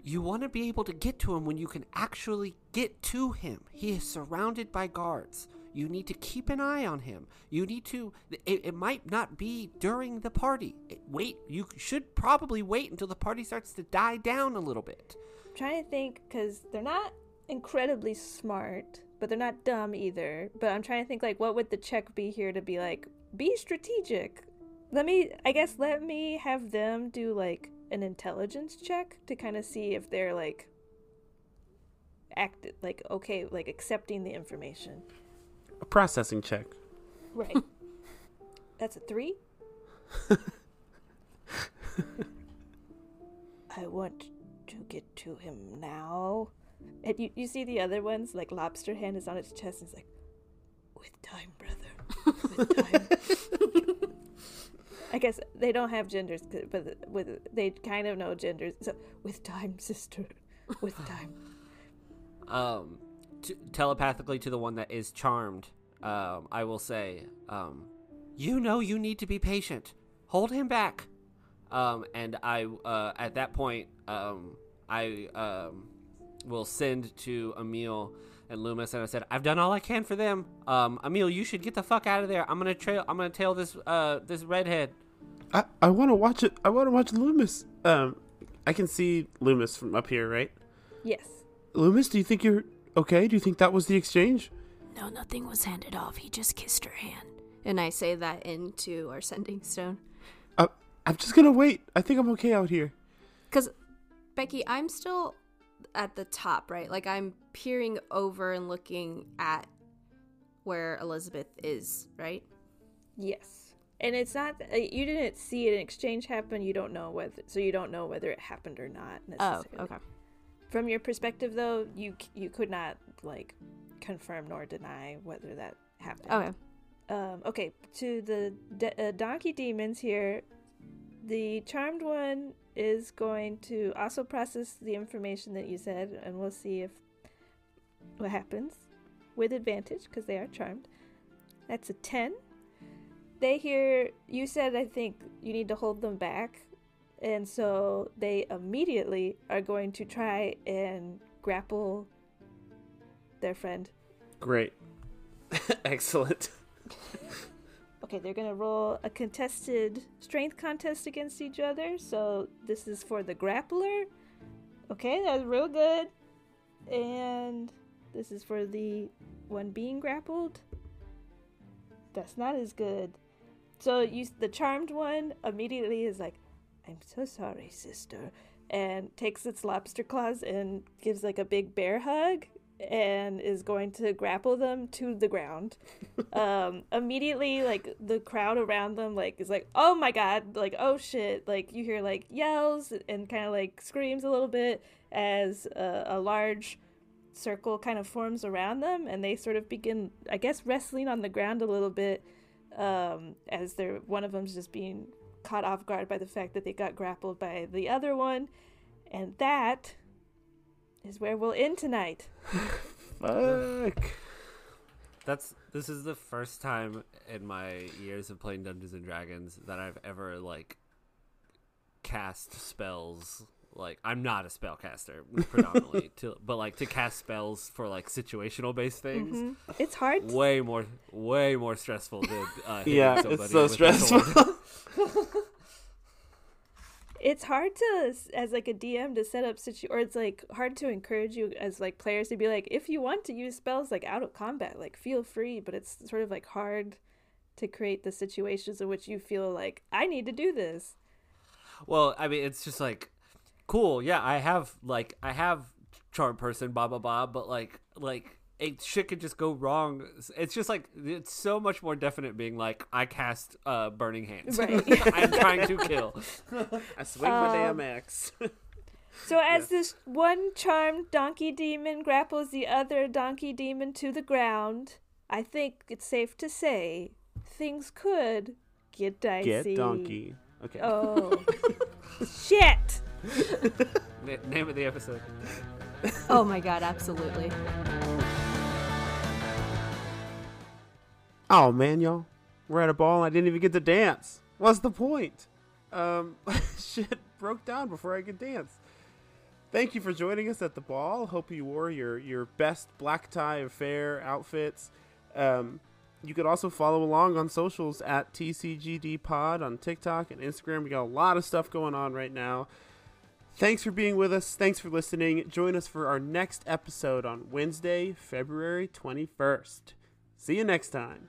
You want to be able to get to him when you can actually get to him. He is surrounded by guards. You need to keep an eye on him. You need to. It, it might not be during the party. It- wait, you should probably wait until the party starts to die down a little bit. trying to think because they're not incredibly smart, but they're not dumb either. But I'm trying to think like, what would the check be here to be like, be strategic? Let me, I guess, let me have them do like an intelligence check to kind of see if they're like act like okay, like accepting the information. A processing check. Right. That's a three. I want to get to him now. And you, you see the other ones, like Lobster Hand is on its chest and it's like, with time, brother. With time. I guess they don't have genders, but with they kind of know genders. So, with time, sister. With time. Um, t- telepathically to the one that is charmed, um, I will say, um, you know you need to be patient. Hold him back. Um, and I, uh, at that point, um, I, um, will send to Emil and Loomis, and I said, I've done all I can for them. Um, Emil, you should get the fuck out of there. I'm gonna trail. I'm gonna tail this, uh, this redhead. I I want to watch it. I want to watch Loomis. Um, I can see Loomis from up here, right? Yes. Loomis, do you think you're okay? Do you think that was the exchange? No, nothing was handed off. He just kissed her hand. And I say that into our sending stone. Uh, I'm just gonna wait. I think I'm okay out here. Because, Becky, I'm still at the top, right? Like, I'm peering over and looking at where Elizabeth is, right? Yes. And it's not uh, you didn't see an exchange happen. You don't know whether so you don't know whether it happened or not Oh, okay. From your perspective, though, you you could not like confirm nor deny whether that happened. Okay. Um, okay. To the de- uh, donkey demons here, the charmed one is going to also process the information that you said, and we'll see if what happens with advantage because they are charmed. That's a ten. They hear you said I think you need to hold them back, and so they immediately are going to try and grapple their friend. Great. Excellent. okay, they're gonna roll a contested strength contest against each other. So this is for the grappler. Okay, that's real good. And this is for the one being grappled. That's not as good. So you, the charmed one, immediately is like, "I'm so sorry, sister," and takes its lobster claws and gives like a big bear hug and is going to grapple them to the ground. um, immediately, like the crowd around them, like is like, "Oh my god!" Like, "Oh shit!" Like you hear like yells and kind of like screams a little bit as a, a large circle kind of forms around them, and they sort of begin, I guess, wrestling on the ground a little bit um, as they're one of them's just being caught off guard by the fact that they got grappled by the other one, and that is where we'll end tonight. Fuck. That's this is the first time in my years of playing Dungeons and Dragons that I've ever like cast spells. Like I'm not a spellcaster predominantly, to, but like to cast spells for like situational based things, Mhm. It's hard. Way more, way more stressful than uh, Yeah, it's so with a sword. stressful. it's hard to as like a DM to set up situ or it's like hard to encourage you as like players to be like if you want to use spells like out of combat like feel free but it's sort of like hard to create the situations in which you feel like I need to do this. Well, I mean, it's just like cool. Yeah, I have like I have charm person, blah blah blah. But like like it shit could just go wrong. It's just like it's so much more definite being like I cast uh burning hands. Right. I'm trying to kill. I swing my Um, damn axe. So as this one charmed donkey demon grapples the other donkey demon to the ground, I think it's safe to say things could get dicey. Get donkey. Okay. Oh. Shit. Na- name of the episode. Oh my god, absolutely. Oh man, y'all, we're at a ball. and I didn't even get to dance. What's the point? Um, shit broke down before I could dance. Thank you for joining us at the ball. Hope you wore your your best black tie affair outfits. Um, you could also follow along on socials at TCGD Pod on TikTok and Instagram. We got a lot of stuff going on right now. Thanks for being with us. Thanks for listening. Join us for our next episode on Wednesday, February 21st. See you next time.